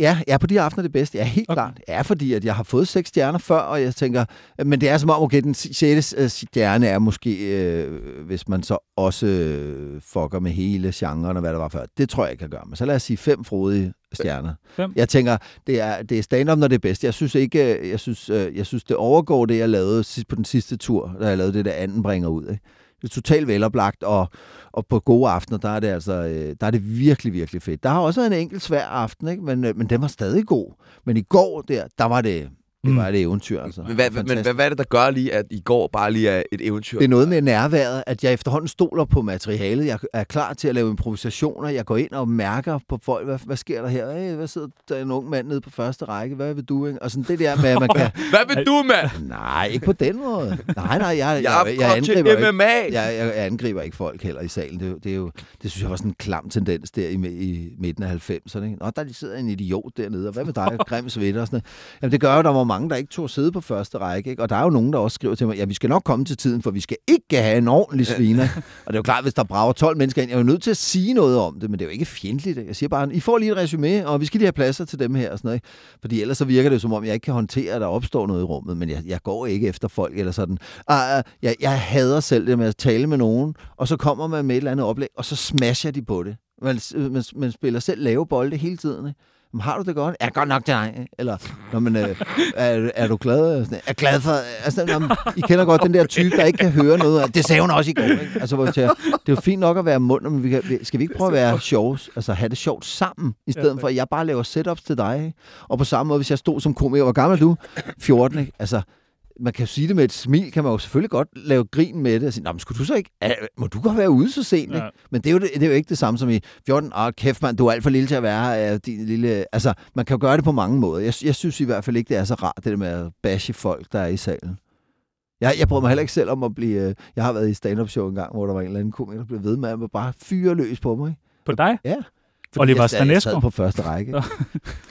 S3: Ja, ja, på de aftener det bedste. Ja, helt okay. klart. Ja, fordi at jeg har fået seks stjerner før, og jeg tænker, men det er som om, okay, den sjette øh, stjerne er måske, øh, hvis man så også øh, fucker med hele genren og hvad der var før. Det tror jeg ikke kan gøre. Men så lad os sige fem frodige stjerner.
S4: Fem.
S3: Jeg tænker, det er, det er stand-up, når det er bedst. Jeg synes ikke, øh, jeg synes, øh, jeg synes, det overgår det, jeg lavede på den sidste tur, da jeg lavede det, der anden bringer ud. Ikke? Det er totalt veloplagt, og, og på gode aftener, der er det altså, øh, der er det virkelig, virkelig fedt. Der har også været en enkelt svær aften, ikke? Men, øh, men den var stadig god. Men i går der, der var det, det mm. var et eventyr, altså.
S1: Men hvad, men hvad, hvad er det, der gør lige, at i går bare lige er et eventyr?
S3: Det er noget med nærværet, at jeg efterhånden stoler på materialet. Jeg er klar til at lave improvisationer. Jeg går ind og mærker på folk, hvad, hvad sker der her? Hey, hvad sidder der en ung mand nede på første række? Hvad vil du? Ikke? Og sådan det der med, at man kan...
S1: hvad vil du, mand?
S3: Nej, ikke på den måde. Nej, nej, jeg,
S1: jeg, jeg, jeg angriber til MMA.
S3: Ikke, jeg, jeg, angriber ikke folk heller i salen. Det, det, er jo, det synes jeg var sådan en klam tendens der i, i midten af 90'erne. Ikke? Nå, der sidder en idiot dernede, og hvad med dig? Grim sweater og sådan noget. Jamen, det gør jo, der var mange, der ikke tog sidde på første række. Ikke? Og der er jo nogen, der også skriver til mig, ja, vi skal nok komme til tiden, for vi skal ikke have en ordentlig sviner. og det er jo klart, hvis der brager 12 mennesker ind, jeg er jo nødt til at sige noget om det, men det er jo ikke fjendtligt. Jeg siger bare, I får lige et resume, og vi skal lige have pladser til dem her og sådan noget. Ikke? Fordi ellers så virker det jo, som om, jeg ikke kan håndtere, at der opstår noget i rummet, men jeg, jeg går ikke efter folk eller sådan. Ah, ah, jeg, jeg hader selv det med at tale med nogen, og så kommer man med et eller andet oplæg, og så smasher de på det. Man, man, man spiller selv lave bolde hele tiden. Ikke? "Men Har du det godt? Er godt nok til dig? ikke?" Eller, når man, øh, er, er du glad? Sådan, Er glad for... Altså, når man, I kender godt den der type, der ikke kan høre noget. Det sagde hun også i går. Ikke? Altså, hvor jeg tænker, det er jo fint nok at være mund, men vi kan, skal vi ikke prøve at være sjove? Altså, have det sjovt sammen, i stedet for, at jeg bare laver setups til dig. Ikke? Og på samme måde, hvis jeg stod som komiker, hvor gammel er du? 14, ikke? Altså, man kan jo sige det med et smil, kan man jo selvfølgelig godt lave grin med det, og sige, men skulle du så ikke, må du godt være ude så sent, ikke?
S4: Ja.
S3: Men det er, jo, det, det er jo ikke det samme som i 14, åh kæft mand, du er alt for lille til at være her, din lille... Altså, man kan jo gøre det på mange måder. Jeg, jeg synes i hvert fald ikke, det er så rart, det der med at bashe folk, der er i salen. Jeg, jeg bryder mig heller ikke selv om at blive... øh, Jeg har været i stand-up show en gang, hvor der var en eller anden komiker, der blev ved med at bare fyre løs på mig. ikke?
S4: På dig?
S3: Ja.
S4: Oliver
S3: sad- jeg
S4: Stanesco?
S3: sad på første række.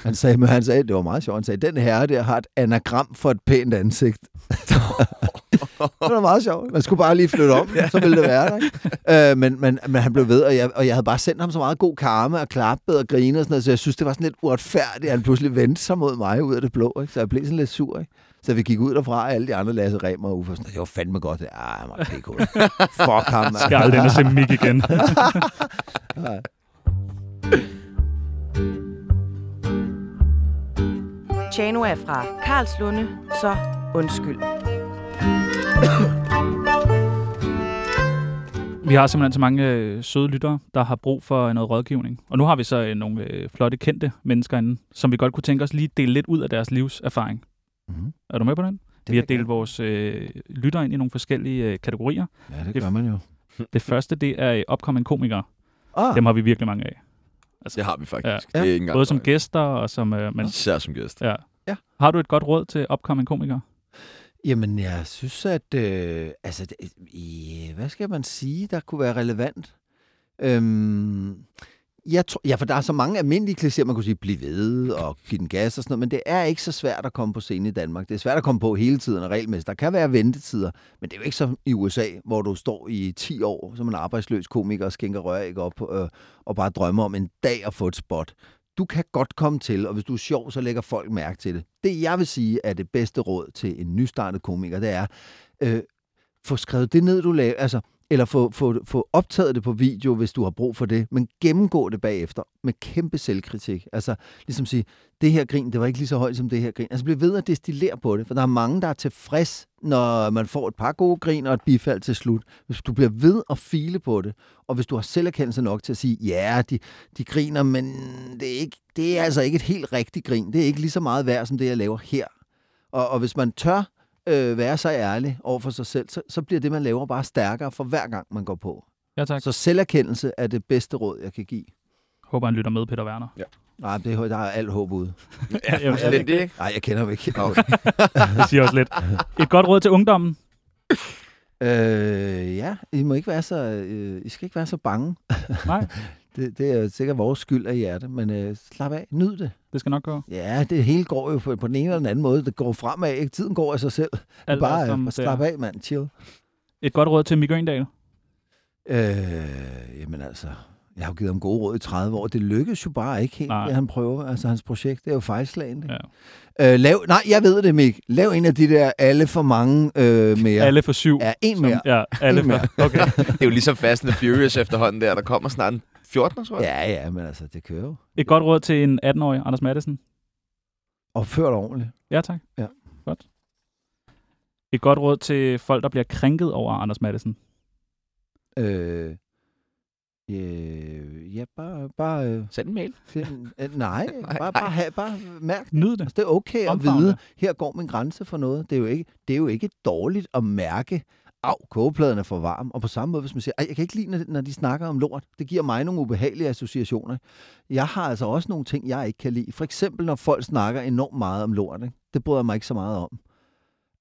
S3: Han sagde, men han sagde, det var meget sjovt, han sagde, den herre der har et anagram for et pænt ansigt. det var meget sjovt. Man skulle bare lige flytte om, så ville det være der. Ikke? Øh, men, men, men han blev ved, og jeg, og jeg havde bare sendt ham så meget god karma og klappet og grine og sådan noget, så jeg synes, det var sådan lidt uretfærdigt, at han pludselig vendte sig mod mig ud af det blå. Ikke? Så jeg blev sådan lidt sur. Ikke? Så vi gik ud derfra, og alle de andre Lasse Remer og Uffe, sådan, det var fandme godt. Ja, han var pæk Fuck ham, mand.
S4: Skal aldrig se Mik igen.
S5: Tjano er fra Karlslunde, så undskyld.
S4: Vi har simpelthen så mange øh, søde lyttere, der har brug for noget rådgivning. Og nu har vi så øh, nogle øh, flotte, kendte mennesker inde, som vi godt kunne tænke os lige dele lidt ud af deres livserfaring.
S3: Mhm.
S4: Er du med på den?
S3: Det
S4: vi har delt vores øh, lyttere ind i nogle forskellige øh, kategorier.
S3: Ja, det gør man jo.
S4: Det første, det er øh, upcoming komikere.
S3: Ah,
S4: Dem har vi virkelig mange af.
S1: Det har vi faktisk.
S4: Ja.
S1: Det er ikke engang
S4: Både som gæster og som... Øh, men,
S1: Især som gæst.
S4: ja.
S3: Ja.
S4: Har du et godt råd til upcoming komikere?
S3: Jamen, jeg synes, at... Øh, altså, det, i, hvad skal man sige, der kunne være relevant? Øhm, jeg tror, ja, for der er så mange almindelige klichéer, man kunne sige, blive ved og give den gas og sådan noget, men det er ikke så svært at komme på scenen i Danmark. Det er svært at komme på hele tiden og regelmæssigt. Der kan være ventetider, men det er jo ikke som i USA, hvor du står i 10 år som en arbejdsløs komiker og skænker rør ikke op øh, og bare drømmer om en dag at få et spot. Du kan godt komme til, og hvis du er sjov, så lægger folk mærke til det. Det, jeg vil sige, er det bedste råd til en nystartet komiker, det er, øh, få skrevet det ned, du laver, altså, eller få, få, få optaget det på video, hvis du har brug for det, men gennemgå det bagefter med kæmpe selvkritik. Altså, ligesom sige, det her grin, det var ikke lige så højt som det her grin. Altså, bliv ved at destillere på det, for der er mange, der er tilfreds, når man får et par gode grin og et bifald til slut. Hvis du bliver ved at file på det, og hvis du har selverkendelse nok til at sige, ja, de, de griner, men det er, ikke, det er altså ikke et helt rigtigt grin. Det er ikke lige så meget værd, som det, jeg laver her. Og, og hvis man tør øh, være så ærlig over for sig selv, så, så bliver det, man laver, bare stærkere for hver gang, man går på.
S4: Ja, tak.
S3: Så selverkendelse er det bedste råd, jeg kan give.
S4: Håber, han lytter med, Peter Werner.
S3: Nej, det, er- der er alt håb ude.
S4: Ja, jeg,
S1: Er det det, ikke?
S3: Nej, jeg kender ham ikke.
S1: Okay.
S4: det siger også lidt. Et godt råd til ungdommen.
S3: Øh, ja, I må ikke være så, øh, I skal ikke være så bange.
S4: Nej,
S3: Det, det er sikkert vores skyld af hjerte, men øh, slap af, nyd det.
S4: det skal nok gå.
S3: Ja, det hele går jo på, på den ene eller den anden måde. Det går fremad, ikke? Tiden går af sig selv.
S4: Alt
S3: bare,
S4: er, som det
S3: slap af, mand. Chill.
S4: Et godt råd til Mikke Øgendal.
S3: Øh, jamen altså, jeg har jo givet ham gode råd i 30 år. Det lykkes jo bare ikke helt,
S4: Nej.
S3: det han prøver. Altså, hans projekt, det er jo fejlslagende.
S4: Ja.
S3: Øh, lav, nej, jeg ved det, Mik. Lav en af de der alle for mange øh, mere.
S4: Alle for syv.
S3: Ja, en mere.
S4: Ja, alle
S3: En mere.
S4: Okay.
S1: Det er jo ligesom Fast and the Furious efterhånden der. Der kommer snart en 14, tror jeg.
S3: Ja, ja, men altså, det kører jo.
S4: Et godt råd til en 18-årig Anders Madsen.
S3: Opfør dig ordentligt.
S4: Ja, tak.
S3: Ja.
S4: Godt. Et godt råd til folk, der bliver krænket over Anders Madsen.
S3: Øh, øh, ja, bare, bare øh,
S1: Send en mail.
S3: find, øh, nej,
S1: Nej,
S3: bare, bare, have, bare mærk
S4: Nyd det.
S3: Altså, det er okay at
S4: Omfavn
S3: vide, her går min grænse for noget. Det er jo ikke, det er jo ikke dårligt at mærke, af kogepladen er for varm. Og på samme måde, hvis man siger, jeg kan ikke lide, når- når de snakker om lort. Det giver mig nogle ubehagelige associationer. Jeg har altså også nogle ting, jeg ikke kan lide. For eksempel, når folk snakker enormt meget om lort. Ikke? Det bryder jeg mig ikke så meget om.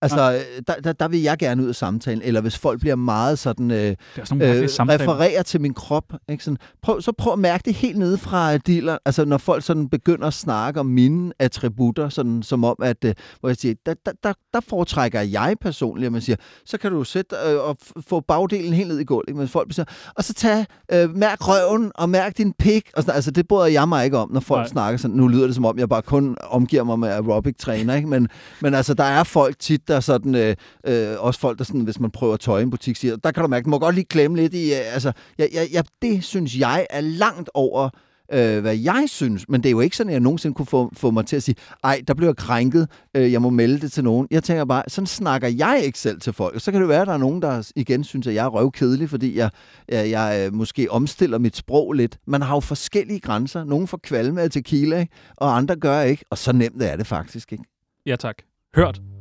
S3: Altså, øh, der, der, der vil jeg gerne ud af samtalen. Eller hvis folk bliver meget sådan... Øh,
S4: Det er sådan nogle
S3: øh, refererer til min krop. Ikke? Sådan, prøv, så prøv at mærke det helt nede fra dealer. Altså, når folk sådan begynder at snakke om mine attributter, sådan, som om, at, øh, hvor jeg siger, der, der, der, der foretrækker jeg personligt, at man siger, så kan du sætte øh, og få bagdelen helt ned i gulvet. Men folk siger, og så tag, øh, mærk røven og mærk din pik. Og sådan, altså, det bryder jeg mig ikke om, når folk
S4: Nej.
S3: Snakker sådan. Nu lyder det som om, jeg bare kun omgiver mig med aerobic-træner, ikke? Men, men altså, der er folk tit, der sådan, øh, øh, også folk, der sådan, hvis man prøver tøj i en butik, siger, der kan du mærke, du må godt lige klemme lidt i, øh, altså, jeg, jeg, jeg, det synes jeg er langt over, øh, hvad jeg synes. Men det er jo ikke sådan, at jeg nogensinde kunne få, få mig til at sige, ej, der blev jeg krænket, øh, jeg må melde det til nogen. Jeg tænker bare, sådan snakker jeg ikke selv til folk. Og så kan det være, at der er nogen, der igen synes, at jeg er røvkedelig, fordi jeg, jeg, jeg måske omstiller mit sprog lidt. Man har jo forskellige grænser. Nogle får kvalme af tequila, ikke? og andre gør ikke. Og så nemt er det faktisk, ikke?
S4: Ja, tak. Hørt.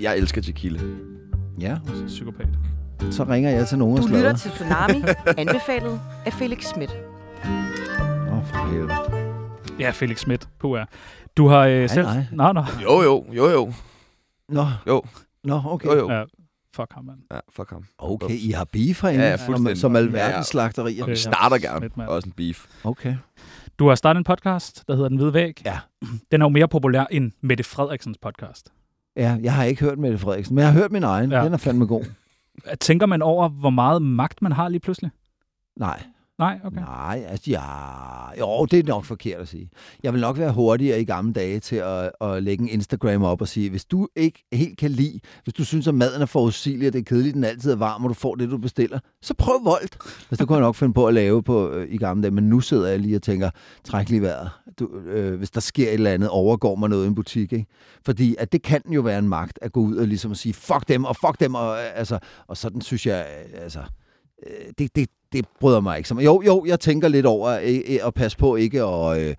S1: Jeg elsker tequila.
S3: Ja.
S4: Psykopat.
S3: Så ringer jeg til nogen og
S5: Du lytter til Tsunami, anbefalet af Felix Schmidt.
S3: Åh, oh, for helvede.
S4: Ja, Felix Schmidt. Puh, Du har øh, selv...
S3: nej.
S4: Nå, nå.
S1: Jo, jo, jo, jo.
S3: Nå.
S1: Jo.
S3: Nå, okay.
S1: Jo, jo.
S4: Ja, fuck ham, mand.
S1: Ja, fuck ham.
S3: Okay, I har beef herinde,
S1: Ja, ja,
S3: som,
S1: fuldstændig.
S3: som alverdens slagterier.
S1: Og vi
S4: Okay.
S1: starter gerne.
S4: mand.
S1: Også en beef.
S3: Okay.
S4: Du har startet en podcast, der hedder Den Hvide Væg.
S3: Ja.
S4: Den er jo mere populær end Mette Frederiksens podcast.
S3: Ja, jeg har ikke hørt Mette Frederiksen, men jeg har hørt min egen.
S4: Ja.
S3: Den er fandme god.
S4: Tænker man over, hvor meget magt man har lige pludselig?
S3: Nej.
S4: Nej, okay.
S3: Nej, altså ja, jo, det er nok forkert at sige. Jeg vil nok være hurtigere i gamle dage til at, at lægge en Instagram op og sige, hvis du ikke helt kan lide, hvis du synes, at maden er forudsigelig, og det er kedeligt, den altid er varm, og du får det, du bestiller, så prøv voldt. Altså, det kunne jeg nok finde på at lave på, øh, i gamle dage, men nu sidder jeg lige og tænker, træk lige vejret. Du, øh, hvis der sker et eller andet, overgår mig noget i en butik, ikke? Fordi at det kan jo være en magt at gå ud og ligesom at sige, fuck dem, og fuck dem, og, øh, altså, og sådan synes jeg, øh, altså, øh, det, det, det bryder mig ikke. Så, jo, jo, jeg tænker lidt over øh, øh, at passe på ikke at, øh,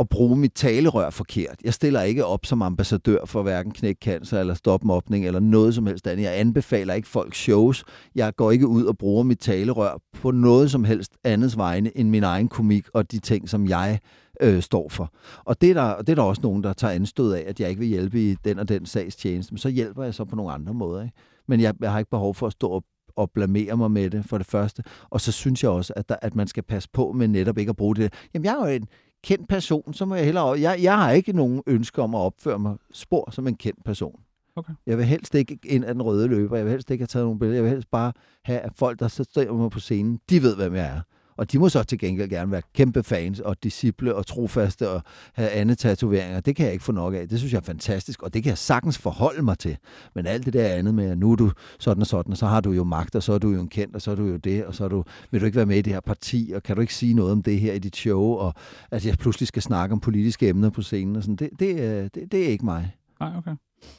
S3: at bruge mit talerør forkert. Jeg stiller ikke op som ambassadør for hverken knæk cancer eller stop mobning eller noget som helst andet. Jeg anbefaler ikke folk shows. Jeg går ikke ud og bruger mit talerør på noget som helst andets vegne end min egen komik og de ting, som jeg øh, står for. Og det, er der, det er der også nogen, der tager anstød af, at jeg ikke vil hjælpe i den og den sags tjeneste. Men så hjælper jeg så på nogle andre måder. Ikke? Men jeg, jeg har ikke behov for at stå og og blamere mig med det, for det første. Og så synes jeg også, at, der, at man skal passe på med netop ikke at bruge det. Jamen, jeg er jo en kendt person, så må jeg hellere... Jeg, jeg har ikke nogen ønske om at opføre mig spor som en kendt person.
S4: Okay.
S3: Jeg vil helst ikke ind af den røde løber. Jeg vil helst ikke have taget nogle billeder. Jeg vil helst bare have, at folk, der står mig på scenen, de ved, hvem jeg er. Og de må så til gengæld gerne være kæmpe fans og disciple og trofaste og have andet tatoveringer. Det kan jeg ikke få nok af. Det synes jeg er fantastisk, og det kan jeg sagtens forholde mig til. Men alt det der andet med, at nu er du sådan og sådan, og så har du jo magt, og så er du jo en kendt, og så er du jo det, og så er du, vil du ikke være med i det her parti, og kan du ikke sige noget om det her i dit show, og at jeg pludselig skal snakke om politiske emner på scenen, og sådan. Det, det, er- det, det er ikke mig.
S4: Nej, okay.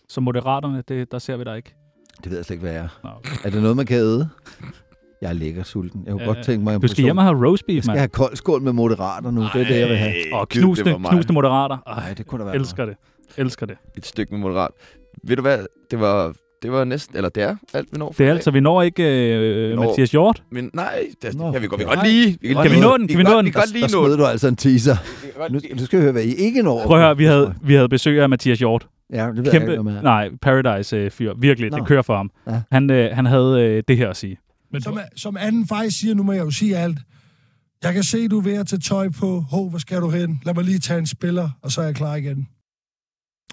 S4: Så moderaterne, det, der ser vi dig ikke.
S3: Det ved jeg slet ikke, hvad jeg er.
S4: Nå, okay.
S3: Er det noget, man kan æde? Jeg er lækker sulten. Jeg kunne
S4: Ja,
S3: godt tænke mig en
S4: Du skal hjem og have roast beef,
S3: Jeg skal
S4: mand.
S3: have koldskål med moderater nu. Det er det, jeg vil have.
S4: Og knuste,
S1: mig.
S4: knuste moderater. Ej,
S3: Nej, det kunne da være
S4: elsker det. Elsker det.
S1: Et stykke med moderat. Ved du hvad? Det var, det var næsten... Eller det er alt, vi når.
S4: Det er
S1: i dag.
S4: altså, vi når ikke øh,
S1: Nå.
S4: Mathias Hjort.
S1: Men nej, det,
S3: Nå.
S1: kan vi, godt- vi kan godt lige... Vi
S3: Kan
S4: vi nå den? Kan vi nå den?
S1: Vi kan godt lige
S3: Der
S1: nå
S3: smed
S1: den.
S3: du altså en teaser.
S1: Kan
S3: Nu, nu skal vi høre, hvad I ikke når.
S4: Prøv at høre, vi havde, vi havde besøg af Mathias Hjort.
S3: Ja, det ved jeg
S4: Kæmpe,
S3: ikke, hvad med.
S4: nej, Paradise-fyr. Virkelig,
S3: Nå.
S4: det kører for ham.
S3: Ja.
S4: Han, øh, han havde øh, det her at sige.
S6: Men som, som anden faktisk siger, nu må jeg jo sige alt. Jeg kan se, du er ved at tage tøj på. Hov, hvor skal du hen? Lad mig lige tage en spiller, og så er jeg klar igen.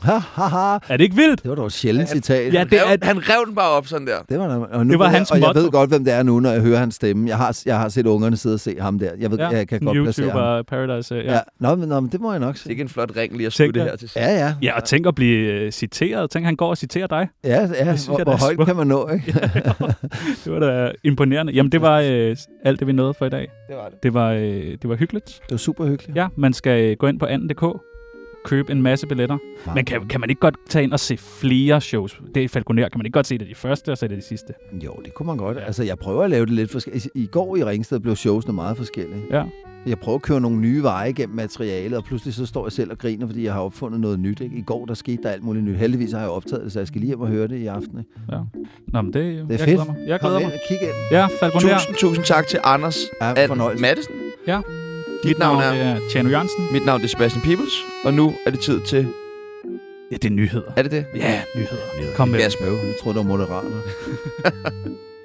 S3: Ha, ha, ha.
S4: Er det ikke vildt?
S3: Det var dog et sjældent citat.
S4: Ja, det er,
S1: Rev- Han rev den bare op sådan der.
S3: Det var, der, og nu
S4: Det var
S3: ved jeg-
S4: hans
S3: Og jeg ved godt, hvem det er nu, når jeg hører hans stemme. Jeg har, jeg har set ungerne sidde og se ham der. Jeg ved,
S4: ja,
S3: jeg kan godt placere ham.
S4: YouTuber, Paradise. Ja.
S3: Ja.
S4: ja.
S3: Nå, men, nå, men det må jeg nok
S1: Det er
S3: se.
S1: ikke en flot ring lige at slutte
S4: dig.
S1: her til sidst.
S3: Ja, ja.
S4: ja, og tænk at blive øh, citeret. Tænk, han går og citerer dig.
S3: Ja, ja.
S4: Det synes
S3: Hvor,
S4: jeg,
S3: hvor højt kan man nå, ikke?
S4: Det var da imponerende. Jamen, det var øh, alt det, vi nåede for i dag.
S1: Det var det.
S4: Det var, øh, det var hyggeligt.
S3: Det var super hyggeligt.
S4: Ja, man skal gå ind på anden.dk, købe en masse billetter. Men kan, kan man ikke godt tage ind og se flere shows? Det er Falconer. Kan man ikke godt se det de første, og så det de sidste?
S3: Jo, det kunne man godt. Altså, jeg prøver at lave det lidt forskelligt. I går i Ringsted blev showsene meget forskellige.
S4: Ja.
S3: Jeg prøver at køre nogle nye veje gennem materialet, og pludselig så står jeg selv og griner, fordi jeg har opfundet noget nyt. Ikke? I går der skete der alt muligt nyt. Heldigvis har jeg optaget det, så jeg skal lige hjem og høre det i aften. Ikke?
S4: ja. Nå, men det,
S3: Det er
S4: jeg
S3: fedt.
S4: Glæder mig. Jeg
S3: Kom
S4: glæder
S3: ind
S4: mig.
S3: og kig ind.
S4: Ja, Falconer.
S1: Tusind, tusind tak til Anders
S3: Ja.
S1: Madsen.
S4: Ja.
S1: Dit, Dit navn, navn er...
S4: er Tjano Jørgensen.
S1: Mit navn er Sebastian Peebles, og nu er det tid til...
S4: Ja, det er nyheder.
S1: Er det det?
S4: Ja, nyheder. nyheder. Kom med.
S1: Jeg,
S3: jeg tror, det var moderater.